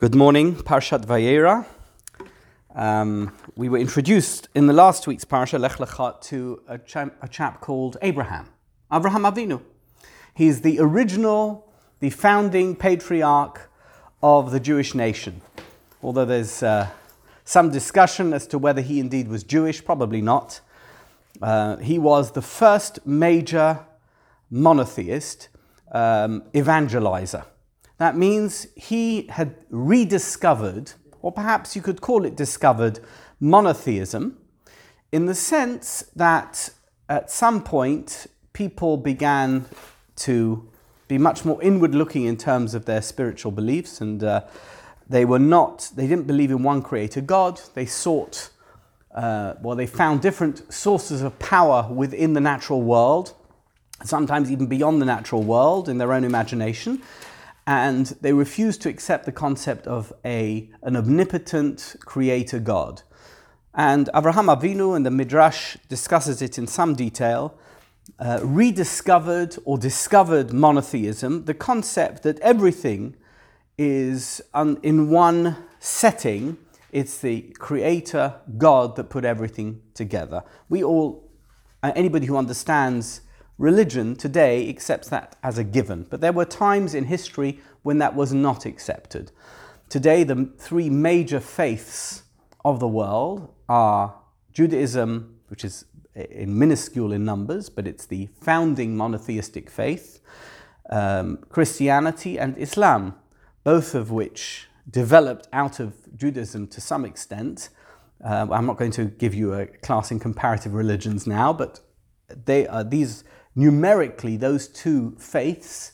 Good morning, Parshat Vayera. Um, we were introduced in the last week's Parsha, Lech Lecha, to a chap, a chap called Abraham, Abraham Avinu. He's the original, the founding patriarch of the Jewish nation. Although there's uh, some discussion as to whether he indeed was Jewish, probably not. Uh, he was the first major monotheist um, evangelizer. That means he had rediscovered, or perhaps you could call it discovered, monotheism in the sense that at some point people began to be much more inward looking in terms of their spiritual beliefs and uh, they were not they didn't believe in one creator god. They sought uh, well they found different sources of power within the natural world sometimes even beyond the natural world in their own imagination and they refused to accept the concept of a, an omnipotent creator God. And Avraham Avinu and the Midrash discusses it in some detail, uh, rediscovered or discovered monotheism, the concept that everything is un, in one setting. It's the creator God that put everything together. We all, uh, anybody who understands Religion today accepts that as a given, but there were times in history when that was not accepted. Today, the three major faiths of the world are Judaism, which is in minuscule in numbers, but it's the founding monotheistic faith, um, Christianity, and Islam, both of which developed out of Judaism to some extent. Uh, I'm not going to give you a class in comparative religions now, but they are these numerically, those two faiths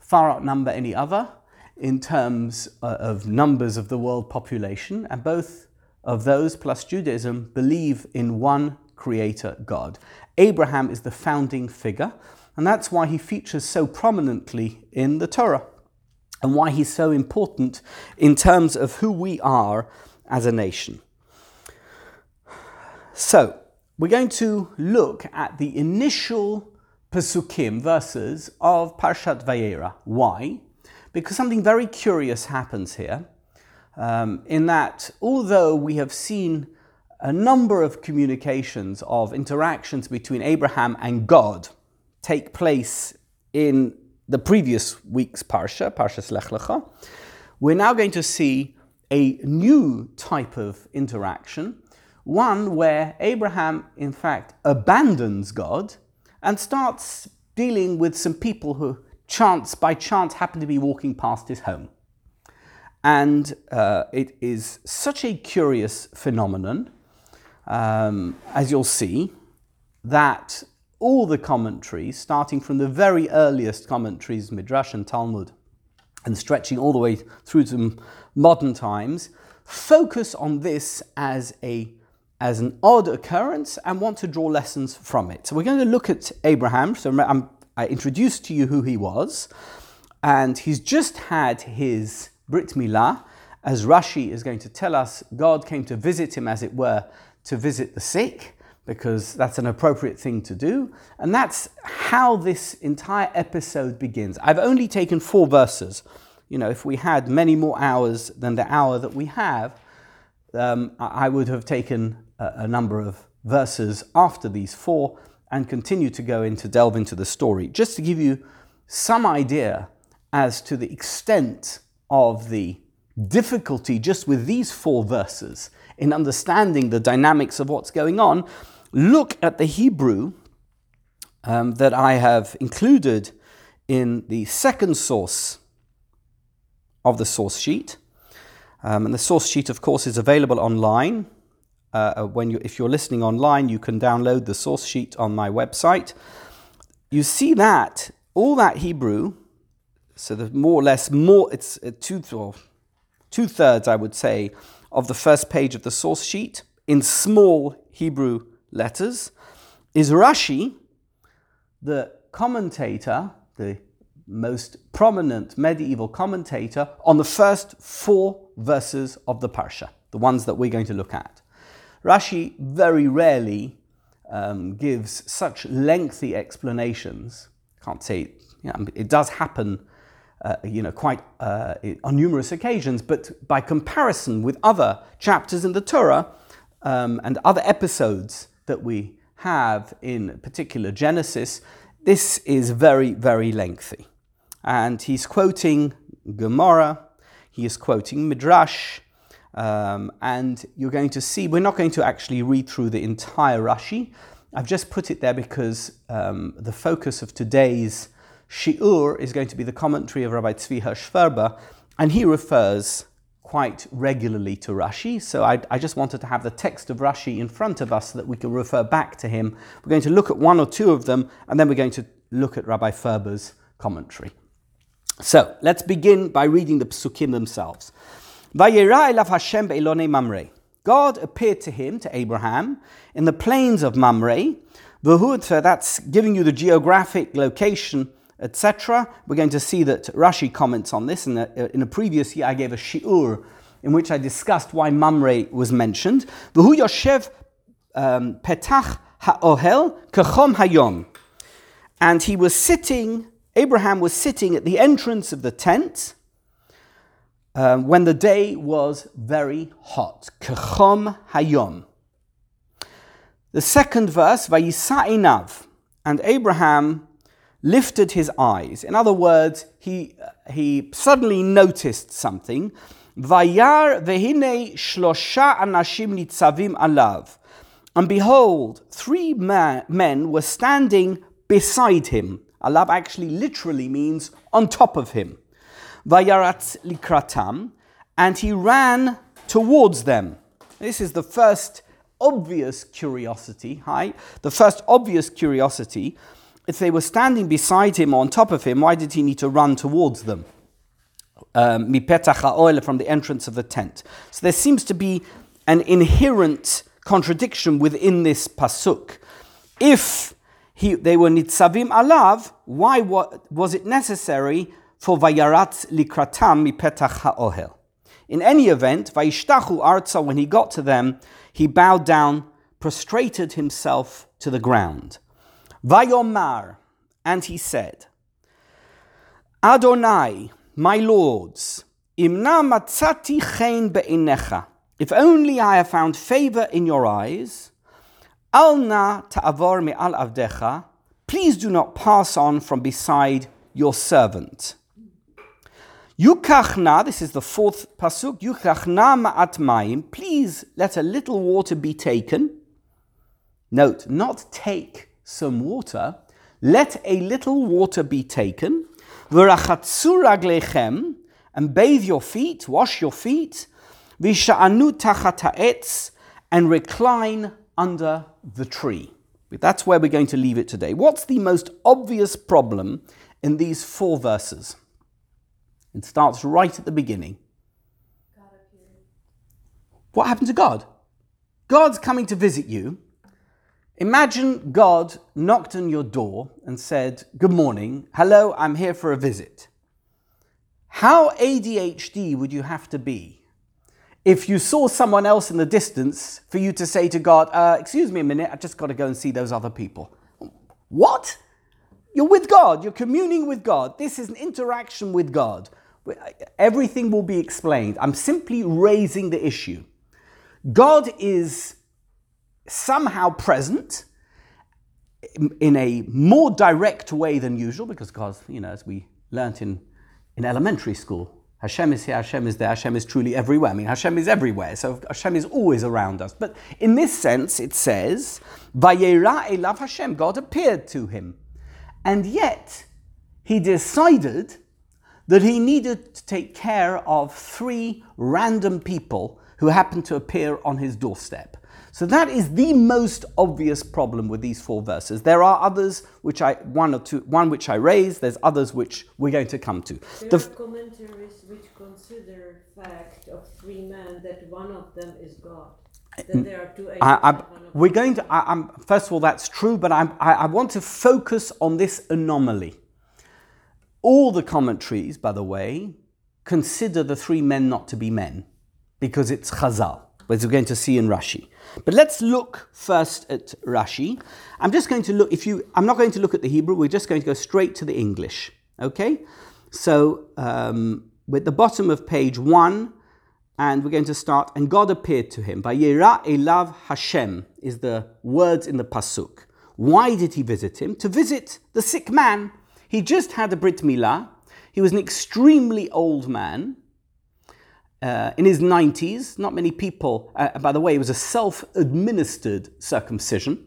far outnumber any other in terms uh, of numbers of the world population, and both of those plus Judaism believe in one creator God. Abraham is the founding figure, and that's why he features so prominently in the Torah and why he's so important in terms of who we are as a nation. So, we're going to look at the initial Pesukim, verses of Parshat Vayera. Why? Because something very curious happens here, um, in that although we have seen a number of communications of interactions between Abraham and God take place in the previous week's Parsha, Parshas Lech Lecha, we're now going to see a new type of interaction, one where Abraham, in fact, abandons God and starts dealing with some people who chance by chance happen to be walking past his home. And uh, it is such a curious phenomenon, um, as you'll see, that all the commentaries, starting from the very earliest commentaries, Midrash and Talmud, and stretching all the way through to modern times, focus on this as a as an odd occurrence and want to draw lessons from it. So we're going to look at Abraham. So I'm, I introduced to you who he was, and he's just had his Brit Milah. As Rashi is going to tell us, God came to visit him, as it were, to visit the sick, because that's an appropriate thing to do. And that's how this entire episode begins. I've only taken four verses. You know, if we had many more hours than the hour that we have, um, I would have taken a, number of verses after these four and continue to go into delve into the story, just to give you some idea as to the extent of the difficulty just with these four verses in understanding the dynamics of what's going on. Look at the Hebrew um, that I have included in the second source of the source sheet. Um, and the source sheet, of course, is available online. Uh, uh, when you, if you're listening online, you can download the source sheet on my website. You see that all that Hebrew, so the more or less more, it's uh, two two thirds, I would say, of the first page of the source sheet in small Hebrew letters, is Rashi, the commentator, the most prominent medieval commentator on the first four verses of the Parsha, the ones that we're going to look at. Rashi very rarely um, gives such lengthy explanations. Can't say you know, it does happen uh, you know, quite uh, on numerous occasions, but by comparison with other chapters in the Torah um, and other episodes that we have in particular Genesis, this is very, very lengthy. And he's quoting Gemara, he is quoting Midrash, um, and you're going to see, we're not going to actually read through the entire Rashi. I've just put it there because um, the focus of today's Shi'ur is going to be the commentary of Rabbi Tzvi Hirsch and he refers quite regularly to Rashi. So I, I, just wanted to have the text of Rashi in front of us so that we can refer back to him. We're going to look at one or two of them, and then we're going to look at Rabbi Ferber's commentary. So let's begin by reading the psukim themselves. God appeared to him, to Abraham, in the plains of Mamre. That's giving you the geographic location etc. We're going to see that Rashi comments on this. In a, in a previous year, I gave a shiur in which I discussed why Mamre was mentioned. V'hu yoshev um, petach ha'ohel hayom. And he was sitting, Abraham was sitting at the entrance of the tent um, when the day was very hot. Kachom hayom. The second verse, Vayisa and Abraham lifted his eyes. In other words, he, he suddenly noticed something. Vayar vehine shlosha anashim nitzavim alav. And behold, three men were standing beside him. Alav actually literally means on top of him. Vayarat likratam, and he ran towards them. This is the first obvious curiosity, hi? The first obvious curiosity if they were standing beside him or on top of him, why did he need to run towards them? Um, from the entrance of the tent. So there seems to be an inherent contradiction within this pasuk. If he, they were nitzavim alav, why was it necessary for vayarat likratam mipetach ha'ohel? In any event, vayishtachu arza, when he got to them, he bowed down, prostrated himself to the ground. Vayomar, and he said, Adonai, my lords, imna matzati chen be'inecha, if only I have found favor in your eyes, alna ta'avor me'al avdecha, please do not pass on from beside your servant. Yukachna, this is the fourth pasuk, Yukachna ma'at mayim, please let a little water be taken. Note, not take some water, let a little water be taken, raglechem, and bathe your feet, wash your feet, v'sha'anu tachat and recline under the tree. That's where we're going to leave it today. What's the most obvious problem in these four verses? It starts right at the beginning. What happened to God? God's coming to visit you, Imagine God knocked on your door and said, Good morning, hello, I'm here for a visit. How ADHD would you have to be if you saw someone else in the distance for you to say to God, uh, Excuse me a minute, I've just got to go and see those other people? What? You're with God, you're communing with God. This is an interaction with God. Everything will be explained. I'm simply raising the issue. God is somehow present in a more direct way than usual, because, God, you know, as we learnt in, in elementary school, Hashem is here, Hashem is there, Hashem is truly everywhere. I mean, Hashem is everywhere, so Hashem is always around us. But in this sense, it says, Vayera elav Hashem, God appeared to him. And yet, he decided that he needed to take care of three random people who happened to appear on his doorstep. So that is the most obvious problem with these four verses. There are others which I one or two one which I raised. There's others which we're going to come to. There the are commentaries which consider the fact of three men that one of them is God. That mm. there are two I, I, we're going to. I, first of all, that's true, but I'm, I, I want to focus on this anomaly. All the commentaries, by the way, consider the three men not to be men because it's Chazal, as we're going to see in Rashi. But let's look first at Rashi. I'm just going to look, if you, I'm not going to look at the Hebrew, we're just going to go straight to the English. Okay? So, um, with the bottom of page one, and we're going to start. And God appeared to him. Vayera elav Hashem is the words in the pasuk. Why did he visit him? To visit the sick man. He just had a brit milah. He was an extremely old man. Uh, in his 90s, not many people, uh, by the way, it was a self administered circumcision.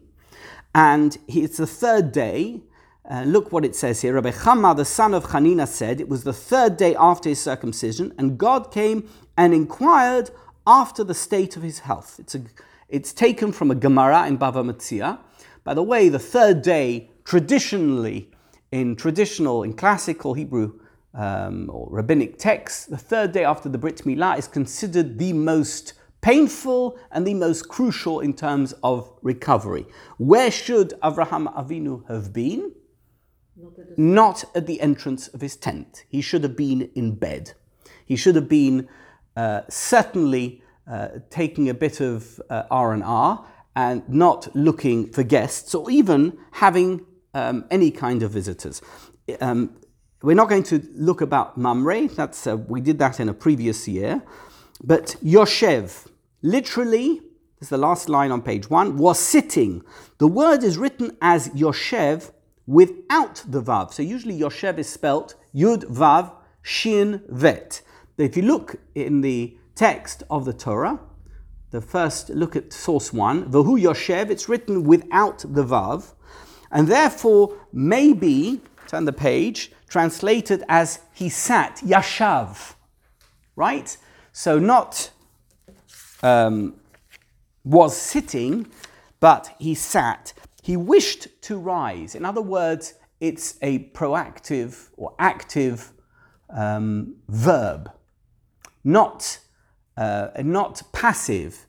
And he, it's the third day. Uh, look what it says here. Rabbi Chama, the son of Hanina, said it was the third day after his circumcision, and God came and inquired after the state of his health. It's, a, it's taken from a Gemara in Bava Metzia. By the way, the third day, traditionally, in traditional, in classical Hebrew um, or rabbinic texts, the third day after the Brit Milah is considered the most painful and the most crucial in terms of recovery. Where should Avraham Avinu have been? Not at the entrance of his tent. He should have been in bed. He should have been uh, certainly uh, taking a bit of uh, R&R and not looking for guests or even having um, any kind of visitors. Um, we're not going to look about Mamre, that's, uh, we did that in a previous year, but Yoshev, literally, this is the last line on page one, was sitting. The word is written as Yoshev without the Vav. So usually Yoshev is spelt Yud Vav Shin Vet. If you look in the text of the Torah, the first look at source one, Vahu Yoshev, it's written without the Vav, and therefore maybe, turn the page, translated as he sat, Yashav, right? So not um, was sitting, but he sat. He wished to rise. In other words, it's a proactive or active um, verb not, uh, not passive.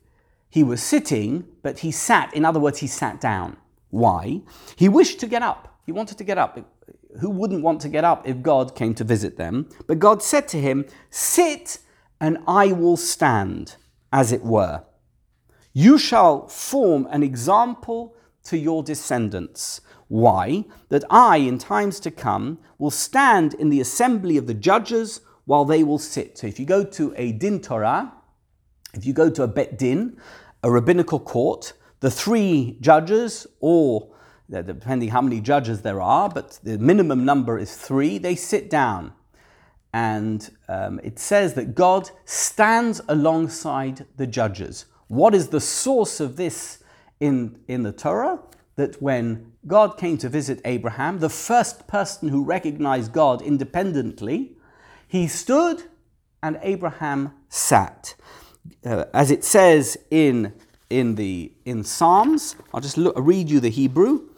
He was sitting, but he sat. In other words, he sat down. Why? He wished to get up. He wanted to get up. Who wouldn't want to get up if God came to visit them? But God said to him, Sit, and I will stand, as it were. You shall form an example to your descendants. Why? That I, in times to come, will stand in the assembly of the judges while they will sit. So if you go to a din Torah, if you go to a bet din, a rabbinical court, the three judges, or depending how many judges there are, but the minimum number is three, they sit down. And um, it says that God stands alongside the judges. What is the source of this in, in the Torah? That when God came to visit Abraham, the first person who recognized God independently he stood and Abraham sat. Uh, as it says in, in, the, in Psalms, I'll just look, read you the Hebrew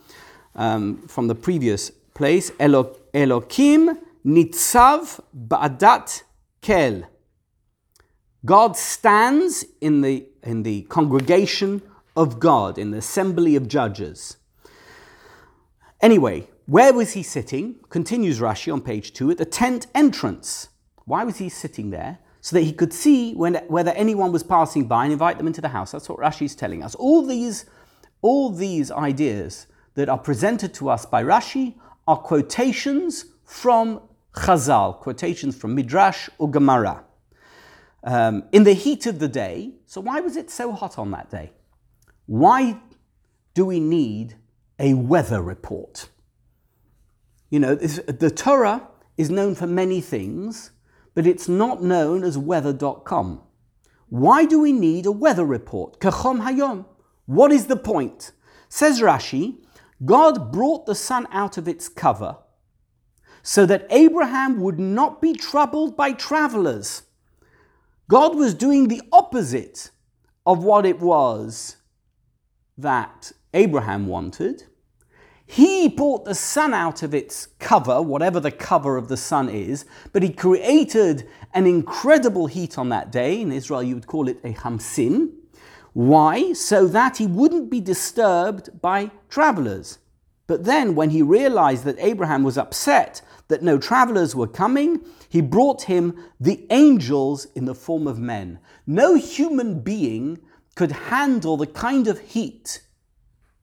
um, from the previous place. Elo, Elokim nitzav ba'adat kel. God stands in the, in the congregation of God, in the assembly of judges. Anyway, where was he sitting? Continues Rashi on page two, at the tent entrance. Why was he sitting there? So that he could see when, whether anyone was passing by and invite them into the house. That's what Rashi is telling us. All these, all these ideas that are presented to us by Rashi are quotations from Chazal, quotations from Midrash or Gemara. Um, in the heat of the day, so why was it so hot on that day? Why do we need a weather report? You know, the Torah is known for many things, but it's not known as weather.com. Why do we need a weather report? Kachom hayom. What is the point? Says Rashi, God brought the sun out of its cover so that Abraham would not be troubled by travelers. God was doing the opposite of what it was that Abraham wanted. He brought the sun out of its cover, whatever the cover of the sun is, but he created an incredible heat on that day. In Israel, you would call it a hamsin. Why? So that he wouldn't be disturbed by travelers. But then, when he realized that Abraham was upset that no travelers were coming, he brought him the angels in the form of men. No human being could handle the kind of heat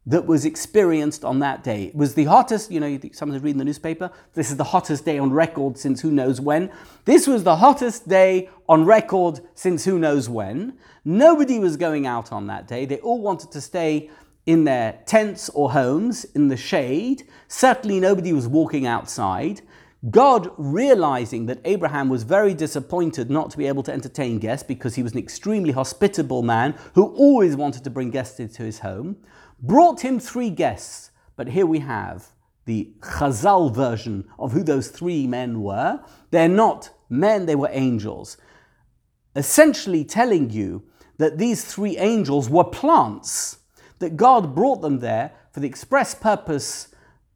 that was experienced on that day. It was the hottest, you know, someone's reading the newspaper. This is the hottest day on record since who knows when. This was the hottest day on record since who knows when. Nobody was going out on that day. They all wanted to stay in their tents or homes in the shade. Certainly nobody was walking outside. God, realizing that Abraham was very disappointed not to be able to entertain guests because he was an extremely hospitable man who always wanted to bring guests into his home, brought him three guests. But here we have the Chazal version of who those three men were. They're not men, they were angels. Essentially telling you that these three angels were plants, that God brought them there for the express purpose.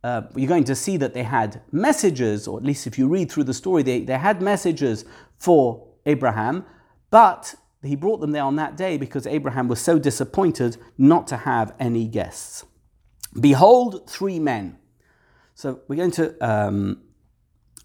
Uh, you're going to see that they had messages, or at least if you read through the story, they, they had messages for Abraham, but he brought them there on that day because Abraham was so disappointed not to have any guests. Behold, three men. So we're going to, um,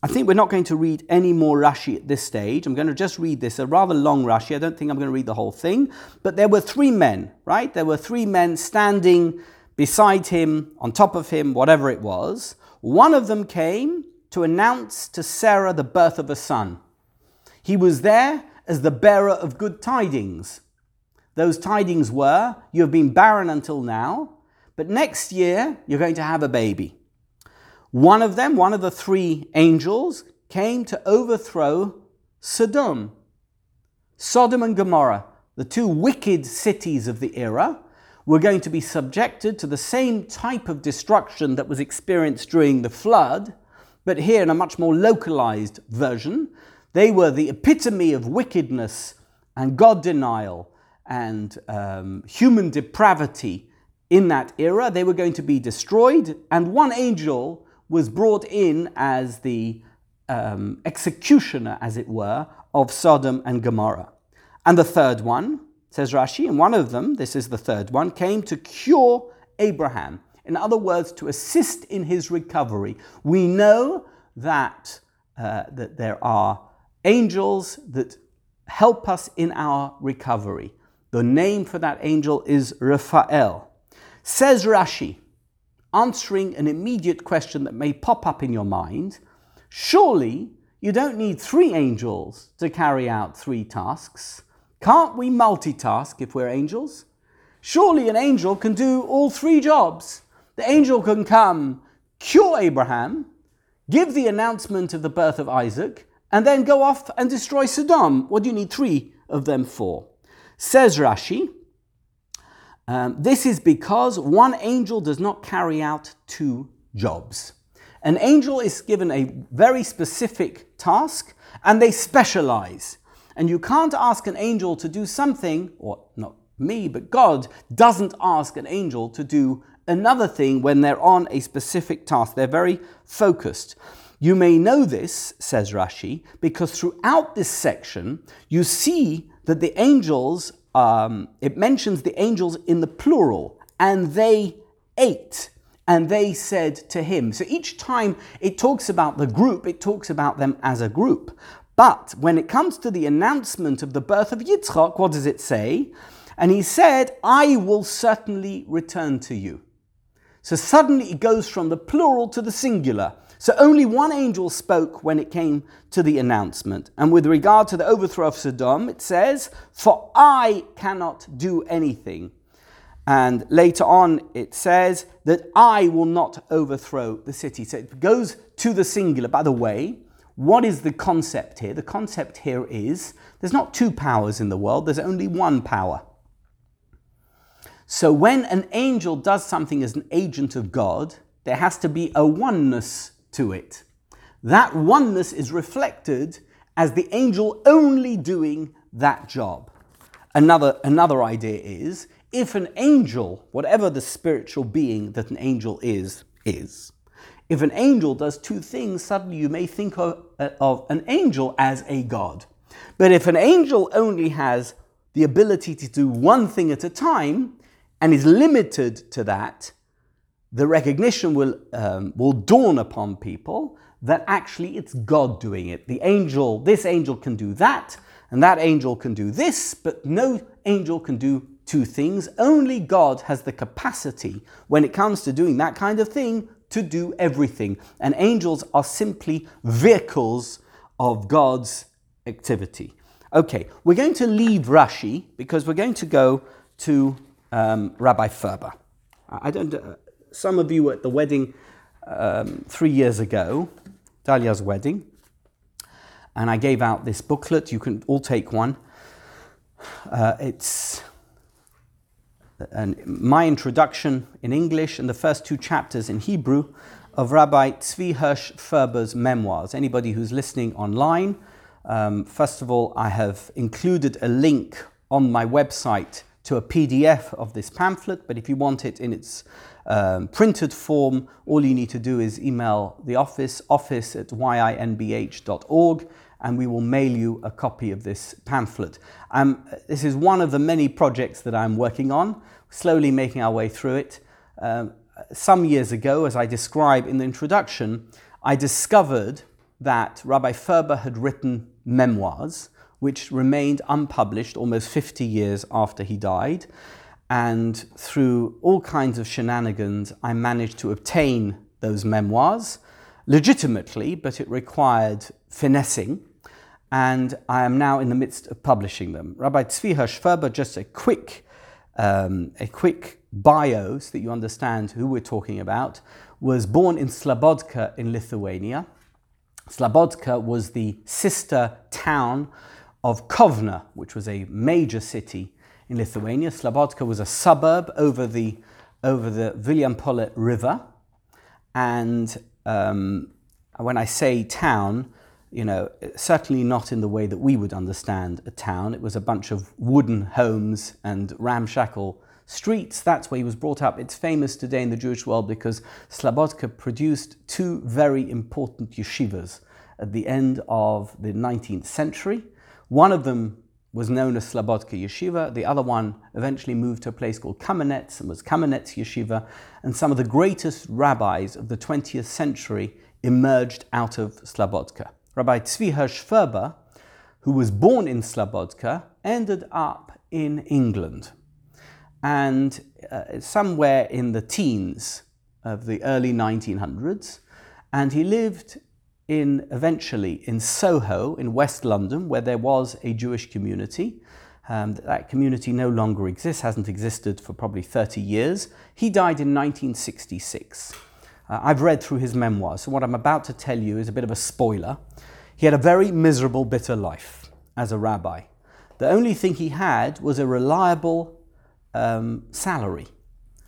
I think we're not going to read any more Rashi at this stage. I'm going to just read this, a rather long Rashi. I don't think I'm going to read the whole thing. But there were three men, right? There were three men standing beside him, on top of him, whatever it was. One of them came to announce to Sarah the birth of a son. He was there as the bearer of good tidings. Those tidings were, You have been barren until now, but next year you're going to have a baby. One of them, one of the three angels, came to overthrow Sodom. Sodom and Gomorrah, the two wicked cities of the era, were going to be subjected to the same type of destruction that was experienced during the flood, but here in a much more localized version. They were the epitome of wickedness and God denial and um, human depravity in that era. They were going to be destroyed, and one angel was brought in as the um, executioner, as it were, of Sodom and Gomorrah. And the third one, says Rashi, and one of them, this is the third one, came to cure Abraham. In other words, to assist in his recovery. We know that, uh, that there are angels that help us in our recovery. The name for that angel is Raphael. Says Rashi, answering an immediate question that may pop up in your mind surely you don't need three angels to carry out three tasks. Can't we multitask if we're angels? Surely an angel can do all three jobs. The angel can come, cure Abraham, give the announcement of the birth of Isaac, and then go off and destroy Sodom. What do you need three of them for? Says Rashi, um, this is because one angel does not carry out two jobs. An angel is given a very specific task and they specialize. And you can't ask an angel to do something, or not me, but God doesn't ask an angel to do another thing when they're on a specific task. They're very focused. You may know this, says Rashi, because throughout this section you see that the angels um, it mentions the angels in the plural, and they ate, and they said to him. So each time it talks about the group, it talks about them as a group. But when it comes to the announcement of the birth of Yitzchak, what does it say? And he said, I will certainly return to you. So suddenly it goes from the plural to the singular. So only one angel spoke when it came to the announcement. And with regard to the overthrow of Sodom, it says, For I cannot do anything. And later on, it says that I will not overthrow the city. So it goes to the singular. By the way, what is the concept here? The concept here is there's not two powers in the world, there's only one power. So when an angel does something as an agent of God, there has to be a oneness to it. That oneness is reflected as the angel only doing that job. Another, another idea is if an angel, whatever the spiritual being that an angel is, is, if an angel does two things, suddenly you may think of, uh, of an angel as a god. But if an angel only has the ability to do one thing at a time and is limited to that, the recognition will, um, will dawn upon people that actually it's God doing it. The angel, this angel can do that, and that angel can do this, but no angel can do two things. Only God has the capacity, when it comes to doing that kind of thing, to do everything. And angels are simply vehicles of God's activity. Okay, we're going to leave Rashi because we're going to go to um, Rabbi Ferber. I don't. Uh, some of you were at the wedding um, three years ago, Dalia's wedding, and I gave out this booklet. You can all take one. Uh, it's my introduction in English and the first two chapters in Hebrew of Rabbi Tzvi Hirsch Ferber's memoirs. Anybody who's listening online, um, first of all, I have included a link on my website to a PDF of this pamphlet, but if you want it in its um, printed form, all you need to do is email the office, office at yinbh.org, and we will mail you a copy of this pamphlet. Um, this is one of the many projects that I'm working on, slowly making our way through it. Um, some years ago, as I describe in the introduction, I discovered that Rabbi Ferber had written memoirs which remained unpublished almost 50 years after he died. And through all kinds of shenanigans, I managed to obtain those memoirs legitimately, but it required finessing. And I am now in the midst of publishing them. Rabbi Tzvi Hirsch Ferber, just a quick, um, a quick bio so that you understand who we're talking about, was born in Slobodka in Lithuania. Slobodka was the sister town of Kovna, which was a major city in Lithuania. Slobodka was a suburb over the, over the Viljampolė River. And um, when I say town, you know, certainly not in the way that we would understand a town. It was a bunch of wooden homes and ramshackle streets. That's where he was brought up. It's famous today in the Jewish world because Slobodka produced two very important yeshivas at the end of the 19th century. One of them was known as Slobodka Yeshiva. The other one eventually moved to a place called Kamenetz and was Kamenetz Yeshiva. And some of the greatest rabbis of the 20th century emerged out of Slobodka. Rabbi Tzvi Hirsch Ferber, who was born in Slobodka, ended up in England. And uh, somewhere in the teens of the early 1900s, and he lived in eventually in Soho in West London, where there was a Jewish community. Um, that community no longer exists, hasn't existed for probably 30 years. He died in 1966. Uh, I've read through his memoirs, so what I'm about to tell you is a bit of a spoiler. He had a very miserable, bitter life as a rabbi. The only thing he had was a reliable um, salary.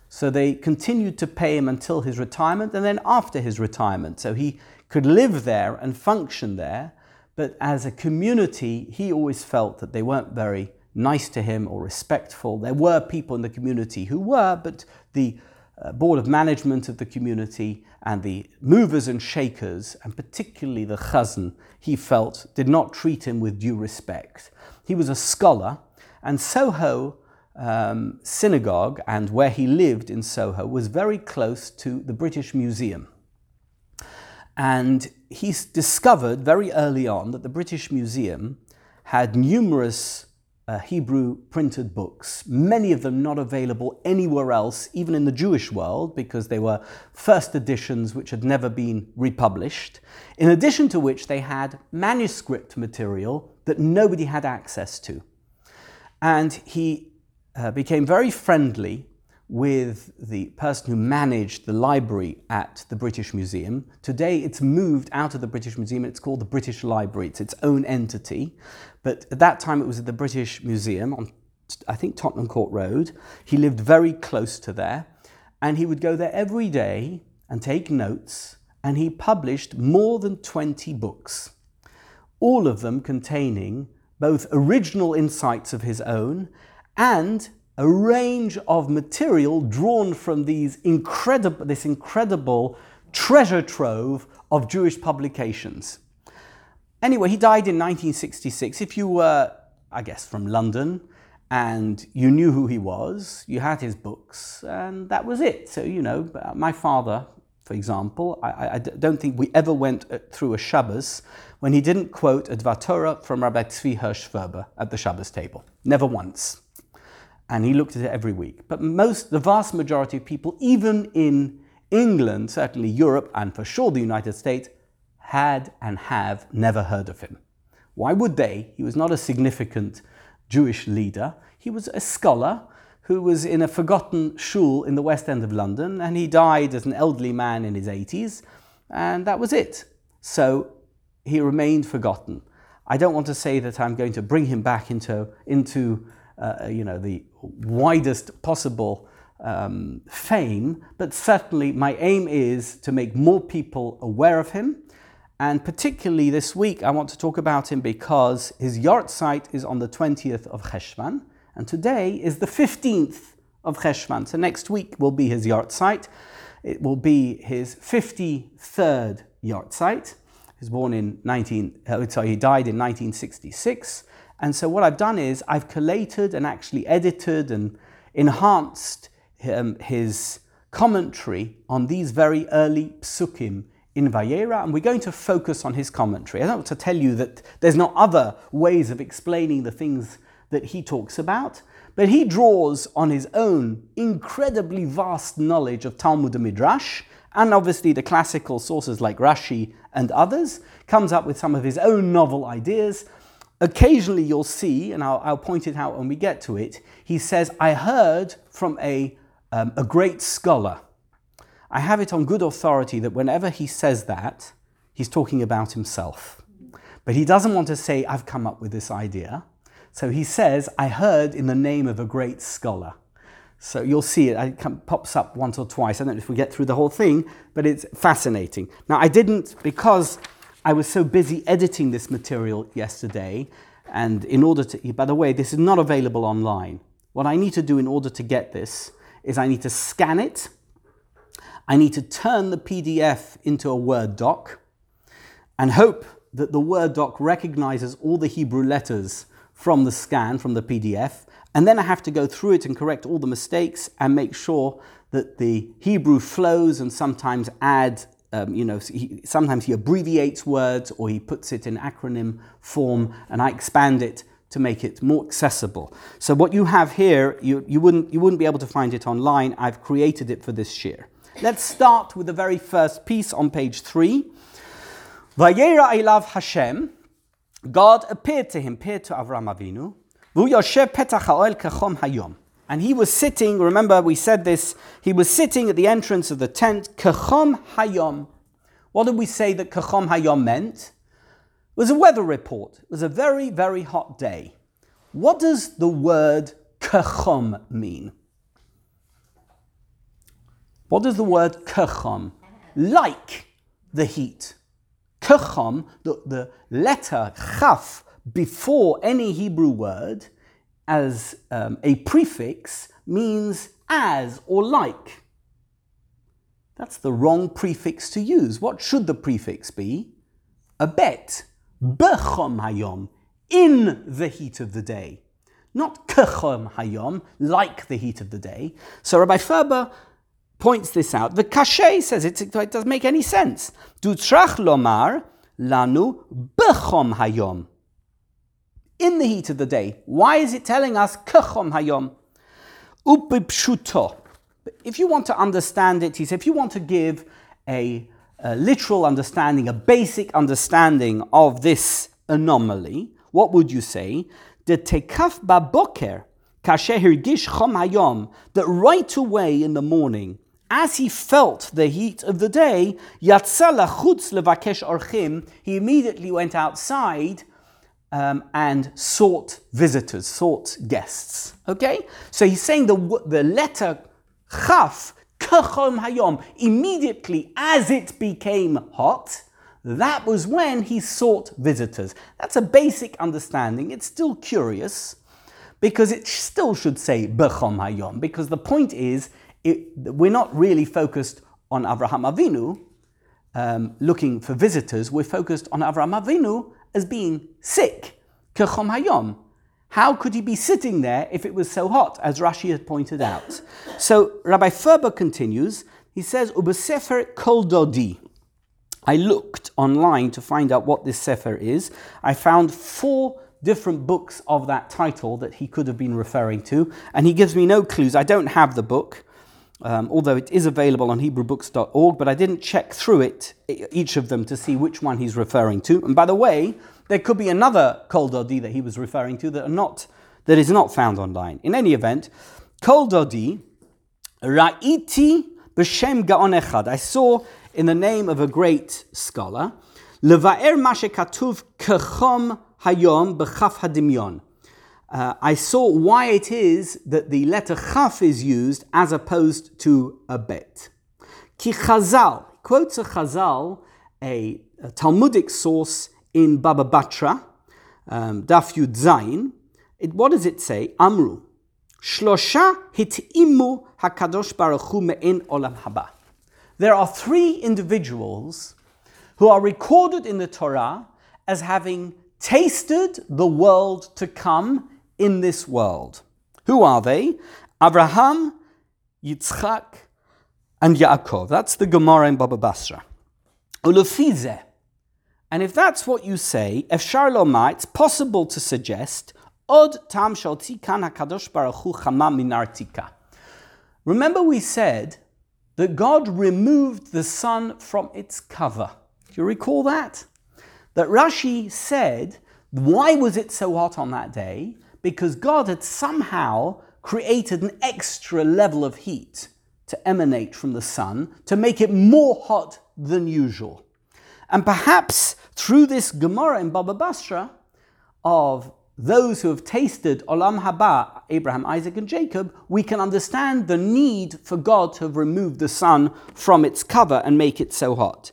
So they continued to pay him until his retirement and then after his retirement. So he could live there and function there, but as a community, he always felt that they weren't very nice to him or respectful. There were people in the community who were, but the uh, board of management of the community and the movers and shakers, and particularly the chazan, he felt did not treat him with due respect. He was a scholar, and Soho um, synagogue and where he lived in Soho was very close to the British Museum. And he discovered very early on that the British Museum had numerous uh, Hebrew printed books, many of them not available anywhere else, even in the Jewish world, because they were first editions which had never been republished. In addition to which, they had manuscript material that nobody had access to. And he uh, became very friendly with the person who managed the library at the British Museum. Today it's moved out of the British Museum, it's called the British Library, it's its own entity. But at that time it was at the British Museum on, I think, Tottenham Court Road. He lived very close to there, and he would go there every day and take notes, and he published more than 20 books, all of them containing both original insights of his own and a range of material drawn from these incredible, this incredible treasure trove of Jewish publications. Anyway, he died in 1966. If you were, I guess, from London and you knew who he was, you had his books, and that was it. So, you know, my father, for example, I, I don't think we ever went uh, through a Shabbos when he didn't quote a Dvar Torah from Rabbi Tzvi Hirsch Ferber at the Shabbos table. Never once. And he looked at it every week. But most, the vast majority of people, even in England, certainly Europe, and for sure the United States, had and have never heard of him. Why would they? He was not a significant Jewish leader. He was a scholar who was in a forgotten shul in the West End of London, and he died as an elderly man in his 80s, and that was it. So he remained forgotten. I don't want to say that I'm going to bring him back into, into uh, you know, the widest possible um, fame, but certainly my aim is to make more people aware of him. And particularly this week, I want to talk about him because his yahrzeit is on the 20th of Cheshvan, and today is the 15th of Cheshvan. So next week will be his yahrzeit. It will be his 53rd yahrzeit. He was born in 19, uh, sorry, he died in 1966. And so what I've done is I've collated and actually edited and enhanced um, his commentary on these very early psukim in Vayera, and we're going to focus on his commentary. I don't want to tell you that there's no other ways of explaining the things that he talks about, but he draws on his own incredibly vast knowledge of Talmud and Midrash, and obviously the classical sources like Rashi and others, comes up with some of his own novel ideas. Occasionally you'll see, and I'll, I'll point it out when we get to it, he says, I heard from a, um, a great scholar. I have it on good authority that whenever he says that, he's talking about himself. But he doesn't want to say, I've come up with this idea. So he says, I heard in the name of a great scholar. So you'll see it, it pops up once or twice. I don't know if we get through the whole thing, but it's fascinating. Now, I didn't, because I was so busy editing this material yesterday, and in order to, by the way, this is not available online. What I need to do in order to get this is I need to scan it, I need to turn the PDF into a Word doc, and hope that the Word doc recognizes all the Hebrew letters from the scan, from the PDF, and then I have to go through it and correct all the mistakes and make sure that the Hebrew flows and sometimes add, um, you know, he, sometimes he abbreviates words or he puts it in acronym form and I expand it to make it more accessible. So what you have here, you, you, wouldn't, you wouldn't be able to find it online. I've created it for this year. Let's start with the very first piece on page three. Vayera Elav Hashem, God appeared to him, appeared to Avram Avinu, and he was sitting, remember we said this, he was sitting at the entrance of the tent, kachom hayom. What did we say that kachom hayom meant? It was a weather report. It was a very, very hot day. What does the word kachom mean? What does the word kachom? Like the heat. Kachom, the, the letter chaf, before any Hebrew word as um, a prefix means as or like. That's the wrong prefix to use. What should the prefix be? A bet. Bechom hayom, in the heat of the day. Not kechom hayom, like the heat of the day. So Rabbi Ferber points this out. The Kashay says it, it doesn't make any sense. Du trach lomar lanu bechom hayom in the heat of the day. Why is it telling us kachom hayom? If you want to understand it, he said, if you want to give a, a literal understanding, a basic understanding of this anomaly, what would you say? The tekaf baboker. That right away in the morning, as he felt the heat of the day, he immediately went outside um, and sought visitors, sought guests. Okay? So he's saying the, the letter chaf, kachom hayom, immediately as it became hot, that was when he sought visitors. That's a basic understanding. It's still curious because it still should say bechom hayom, because the point is it, we're not really focused on Avraham Avinu um, looking for visitors. We're focused on Avraham Avinu as being sick. Kechom hayom. How could he be sitting there if it was so hot, as Rashi had pointed out? So Rabbi Ferber continues, he says, Ubesefer Kol Dodi. I looked online to find out what this sefer is. I found four different books of that title that he could have been referring to, and he gives me no clues. I don't have the book, um, although it is available on HebrewBooks.org, but I didn't check through it, each of them, to see which one he's referring to. And by the way, there could be another Kol Dodi that he was referring to that, are not, that is not found online. In any event, Kol Dodi, Ra'iti b'shem ga'on echad. I saw in the name of a great scholar, Leva'er ma shekatuv kechom hayom b'chaf hadimyon. Uh, I saw why it is that the letter chaf is used as opposed to a bet. Ki Chazal quotes a Chazal, a, a Talmudic source in Baba Batra, um, Daf Yud Zayin. It, what does it say? Amru. Shlosha hit'imu hakadosh baruch hu me'in olam haba. There are three individuals who are recorded in the Torah as having tasted the world to come in this world. Who are they? Abraham, Yitzchak, and Yaakov. That's the Gemara in Baba Basra. Ulufize. And if that's what you say, if Lomar, it's possible to suggest Od tam minartika. Remember we said that God removed the sun from its cover. Do you recall that? That Rashi said, why was it so hot on that day? Because God had somehow created an extra level of heat to emanate from the sun to make it more hot than usual. And perhaps through this Gemara in Baba Basra of those who have tasted Olam Haba, Abraham, Isaac, and Jacob, we can understand the need for God to have removed the sun from its cover and make it so hot.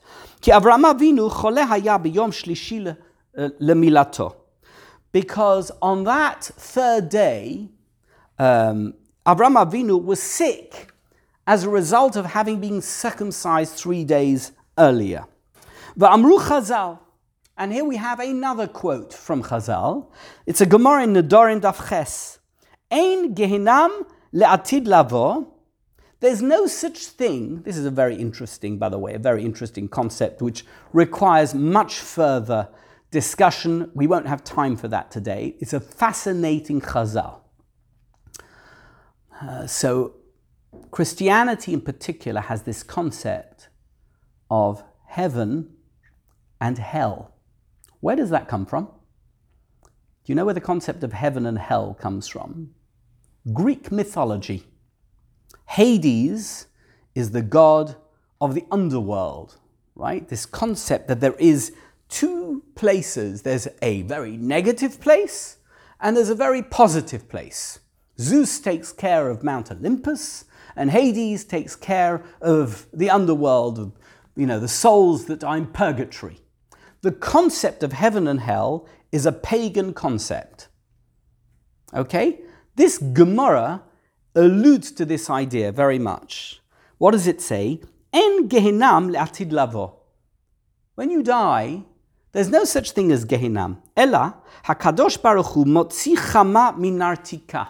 Because on that third day, um, Avinu was sick as a result of having been circumcised three days earlier. But Amru Chazal, and here we have another quote from Chazal. It's a Gemara in Nedarim Daf Ches. Ein gehinam le'atid lavo. There's no such thing. This is a very interesting, by the way, a very interesting concept which requires much further discussion. We won't have time for that today. It's a fascinating Chazal. Uh, so, Christianity in particular has this concept of heaven and hell. Where does that come from? Do you know where the concept of heaven and hell comes from? Greek mythology. Hades is the god of the underworld, right? This concept that there is two places there's a very negative place and there's a very positive place. Zeus takes care of Mount Olympus, and Hades takes care of the underworld, you know, the souls that are in purgatory. The concept of heaven and hell is a pagan concept. Okay? This Gemara alludes to this idea very much. What does it say? En Gehinam le'atid lavo. When you die, there's no such thing as Gehinam. Ella hakadosh baruch hu motzi chama minartika.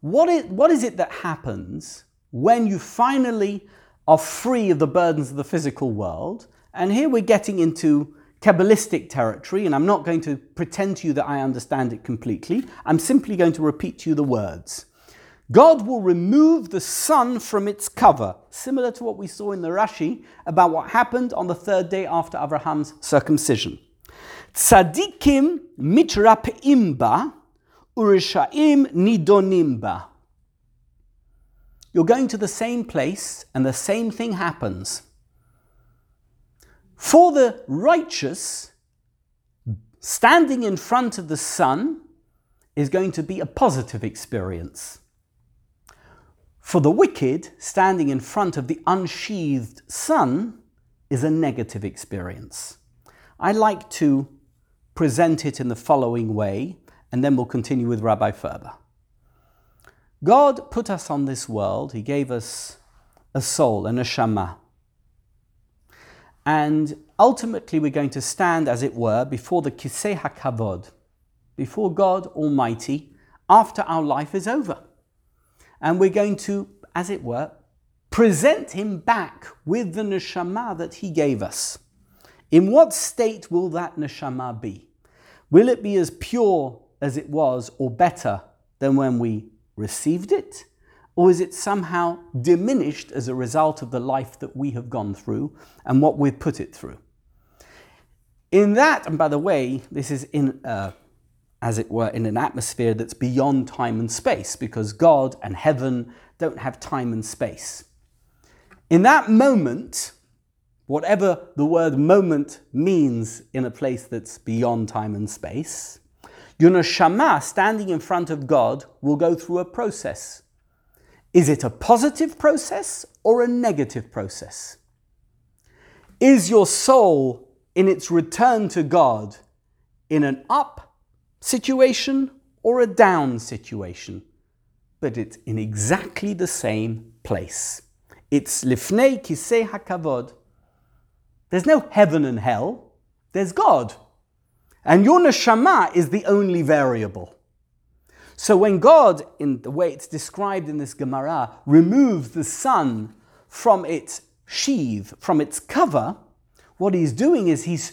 What is, what is it that happens when you finally are free of the burdens of the physical world? And here we're getting into Kabbalistic territory, and I'm not going to pretend to you that I understand it completely. I'm simply going to repeat to you the words. God will remove the sun from its cover, similar to what we saw in the Rashi about what happened on the third day after Abraham's circumcision. Tzadikim mitrapeimba, urishaim nidonimba. You're going to the same place, and the same thing happens. For the righteous, standing in front of the sun is going to be a positive experience. For the wicked, standing in front of the unsheathed sun is a negative experience. I like to present it in the following way, and then we'll continue with Rabbi Ferber. God put us on this world, He gave us a soul, and a neshama. And ultimately, we're going to stand, as it were, before the Kisei HaKavod, before God Almighty, after our life is over. And we're going to, as it were, present Him back with the neshama that He gave us. In what state will that neshama be? Will it be as pure as it was or better than when we received it? Or is it somehow diminished as a result of the life that we have gone through and what we've put it through? In that, and by the way, this is in, uh, as it were, in an atmosphere that's beyond time and space because God and heaven don't have time and space. In that moment, whatever the word moment means in a place that's beyond time and space, your neshama standing in front of God will go through a process. Is it a positive process or a negative process? Is your soul in its return to God in an up situation or a down situation? But it's in exactly the same place. It's lifnei kisei hakavod. There's no heaven and hell. There's God. And your neshama is the only variable. So when God, in the way it's described in this Gemara, removes the sun from its sheath, from its cover, what he's doing is he's,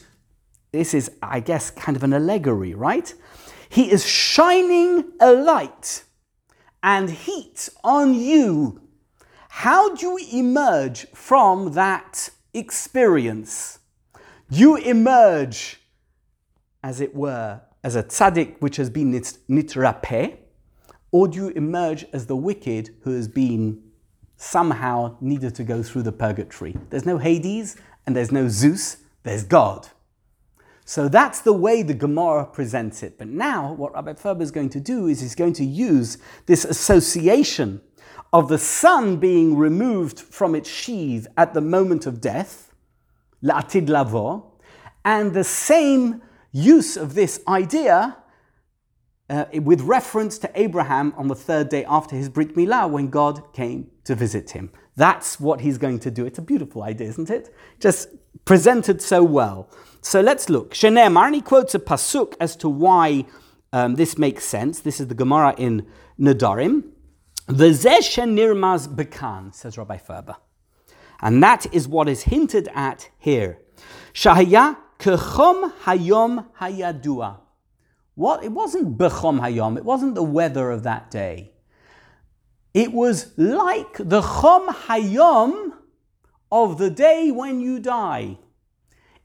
this is, I guess, kind of an allegory, right? He is shining a light and heat on you. How do you emerge from that experience? You emerge, as it were, as a tzaddik which has been nitrape, or do you emerge as the wicked who has been somehow needed to go through the purgatory? There's no Hades and there's no Zeus, there's God. So that's the way the Gemara presents it. But now, what Rabbi Ferber is going to do is he's going to use this association of the sun being removed from its sheath at the moment of death, la'atid lavo, and the same use of this idea uh, with reference to Abraham on the third day after his Brit Milah when God came to visit him. That's what he's going to do. It's a beautiful idea, isn't it? Just presented so well. So let's look. Shenemar, and he quotes a pasuk as to why um, this makes sense. This is the Gemara in Nedarim. V'zeh nirmaz bekan, says Rabbi Ferber. And that is what is hinted at here. Shahaya kechom hayom hayadua. What? It wasn't bechom hayom. It wasn't the weather of that day. It was like the chom hayom of the day when you die.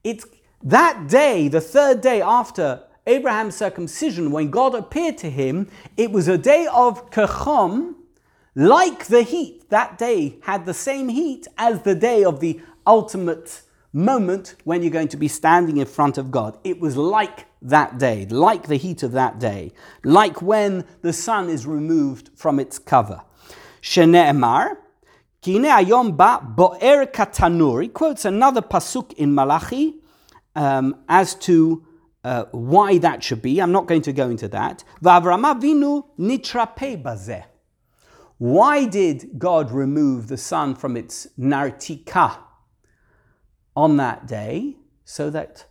It's that day, the third day after Abraham's circumcision, when God appeared to him, it was a day of kechom, like the heat. That day had the same heat as the day of the ultimate moment when you're going to be standing in front of God. It was like that day, like the heat of that day, like when the sun is removed from its cover. Shene'emar, Kine ayom ba bo'er katanur. He quotes another pasuk in Malachi um, as to uh, why that should be. I'm not going to go into that. V'Avram nitrape bazeh. Why did God remove the sun from its nartika on that day? So that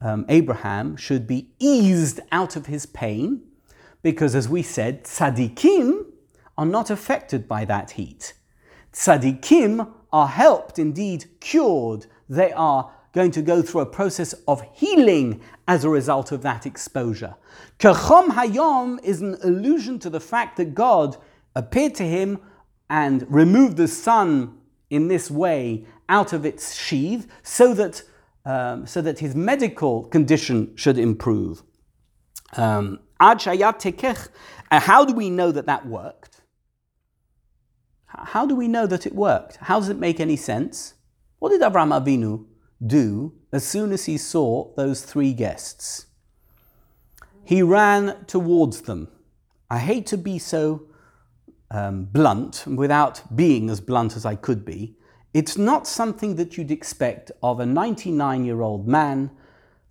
um, Abraham should be eased out of his pain, because as we said, tzaddikim are not affected by that heat. Tzaddikim are helped, indeed cured. They are going to go through a process of healing as a result of that exposure. Kechom Hayom is an allusion to the fact that God appeared to him and removed the sun in this way out of its sheath so that, um, so that his medical condition should improve. Um, how do we know that that worked? How do we know that it worked? How does it make any sense? What did Abraham Avinu do as soon as he saw those three guests? He ran towards them. I hate to be so um, blunt, without being as blunt as I could be. It's not something that you'd expect of a 99 year old man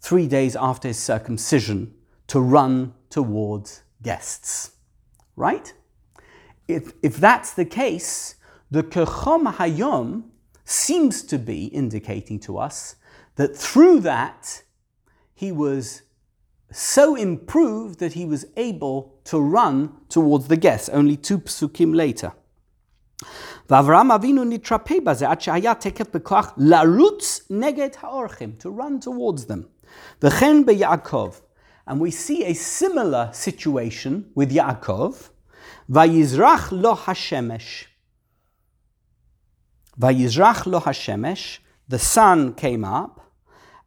three days after his circumcision to run towards guests. Right? If, if that's the case, the Kechom Hayom seems to be indicating to us that through that he was so improved that he was able to run towards the guests, only two psukim later. ואברהם אבינו נתרפא בזה עד שהיה תקף בכוח לרוץ נגד האורחים, to run towards them. וכן ביעקב, And we see a similar situation with Yaakov. Vayizrach lo hashemesh. Vayizrach lo hashemesh. The sun came up.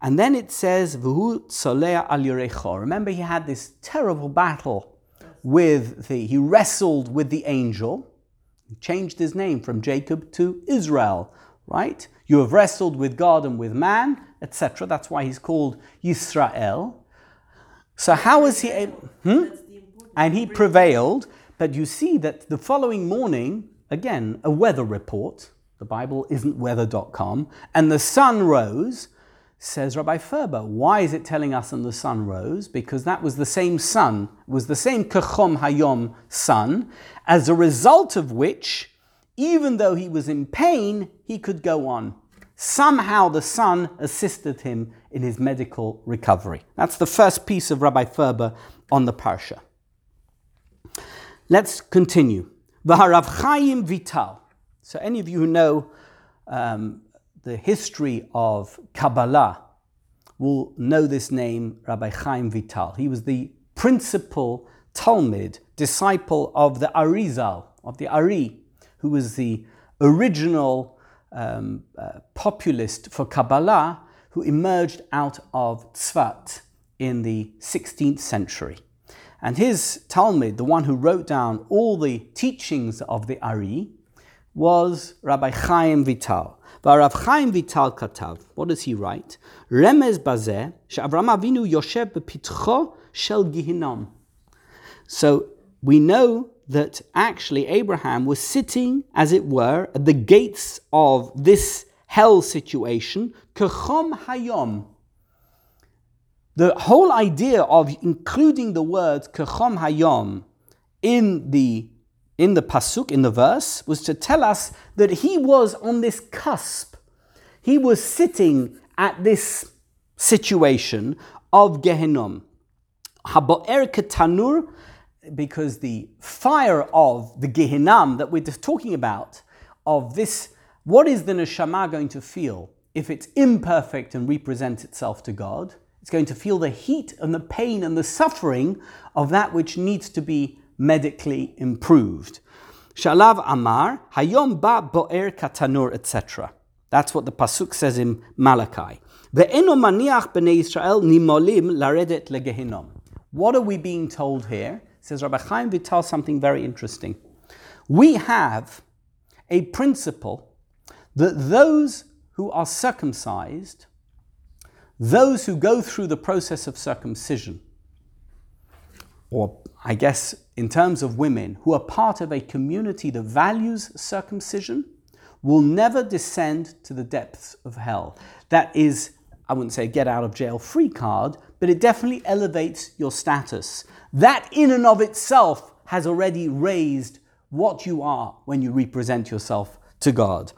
And then it says, V'hu tzolea al. Remember, he had this terrible battle with the, he wrestled with the angel. He changed his name from Jacob to Israel, right? You have wrestled with God and with man, etc. That's why he's called Yisrael. So how was he able? Hmm? And he prevailed. But you see that the following morning, again, a weather report. The Bible isn't weather.com. And the sun rose. Says Rabbi Ferber, why is it telling us and the sun rose? Because that was the same sun, was the same Kechom Hayom sun, as a result of which, even though he was in pain, he could go on. Somehow the sun assisted him in his medical recovery. That's the first piece of Rabbi Ferber on the Parsha. Let's continue. V'harav Chaim Vital. So any of you who know um, the history of Kabbalah will know this name, Rabbi Chaim Vital. He was the principal talmid, disciple of the Arizal, of the Ari, who was the original um, uh, populist for Kabbalah who emerged out of Tzfat in the 16th century. And his talmid, the one who wrote down all the teachings of the Ari, was Rabbi Chaim Vital. Rav Chaim Vital Katav, what does he write? Remez bazeh she'Avram Avinu Yoshev b'pitcho shel Gihinam. So we know that actually Abraham was sitting, as it were, at the gates of this hell situation, kechom hayom, the whole idea of including the word kechom hayom in the in the pasuk, in the verse, was to tell us that he was on this cusp. He was sitting at this situation of Gehenom. Habo'er ketanur, because the fire of the Gehinnom that we're just talking about, of this, what is the neshama going to feel if it's imperfect and represents itself to God? It's going to feel the heat and the pain and the suffering of that which needs to be medically improved. Shalav Amar, Hayom Ba Bo'er Katanur, etc. That's what the Pasuk says in Malachi. Ve'eno maniach b'nei nimolim laredet legehinom. What are we being told here? Says Rabbi Chaim Vital something very interesting. We have a principle that those who are circumcised, those who go through the process of circumcision, or I guess in terms of women who are part of a community that values circumcision, will never descend to the depths of hell. That is, I wouldn't say get out of jail free card, but it definitely elevates your status. That in and of itself has already raised what you are when you represent yourself to God.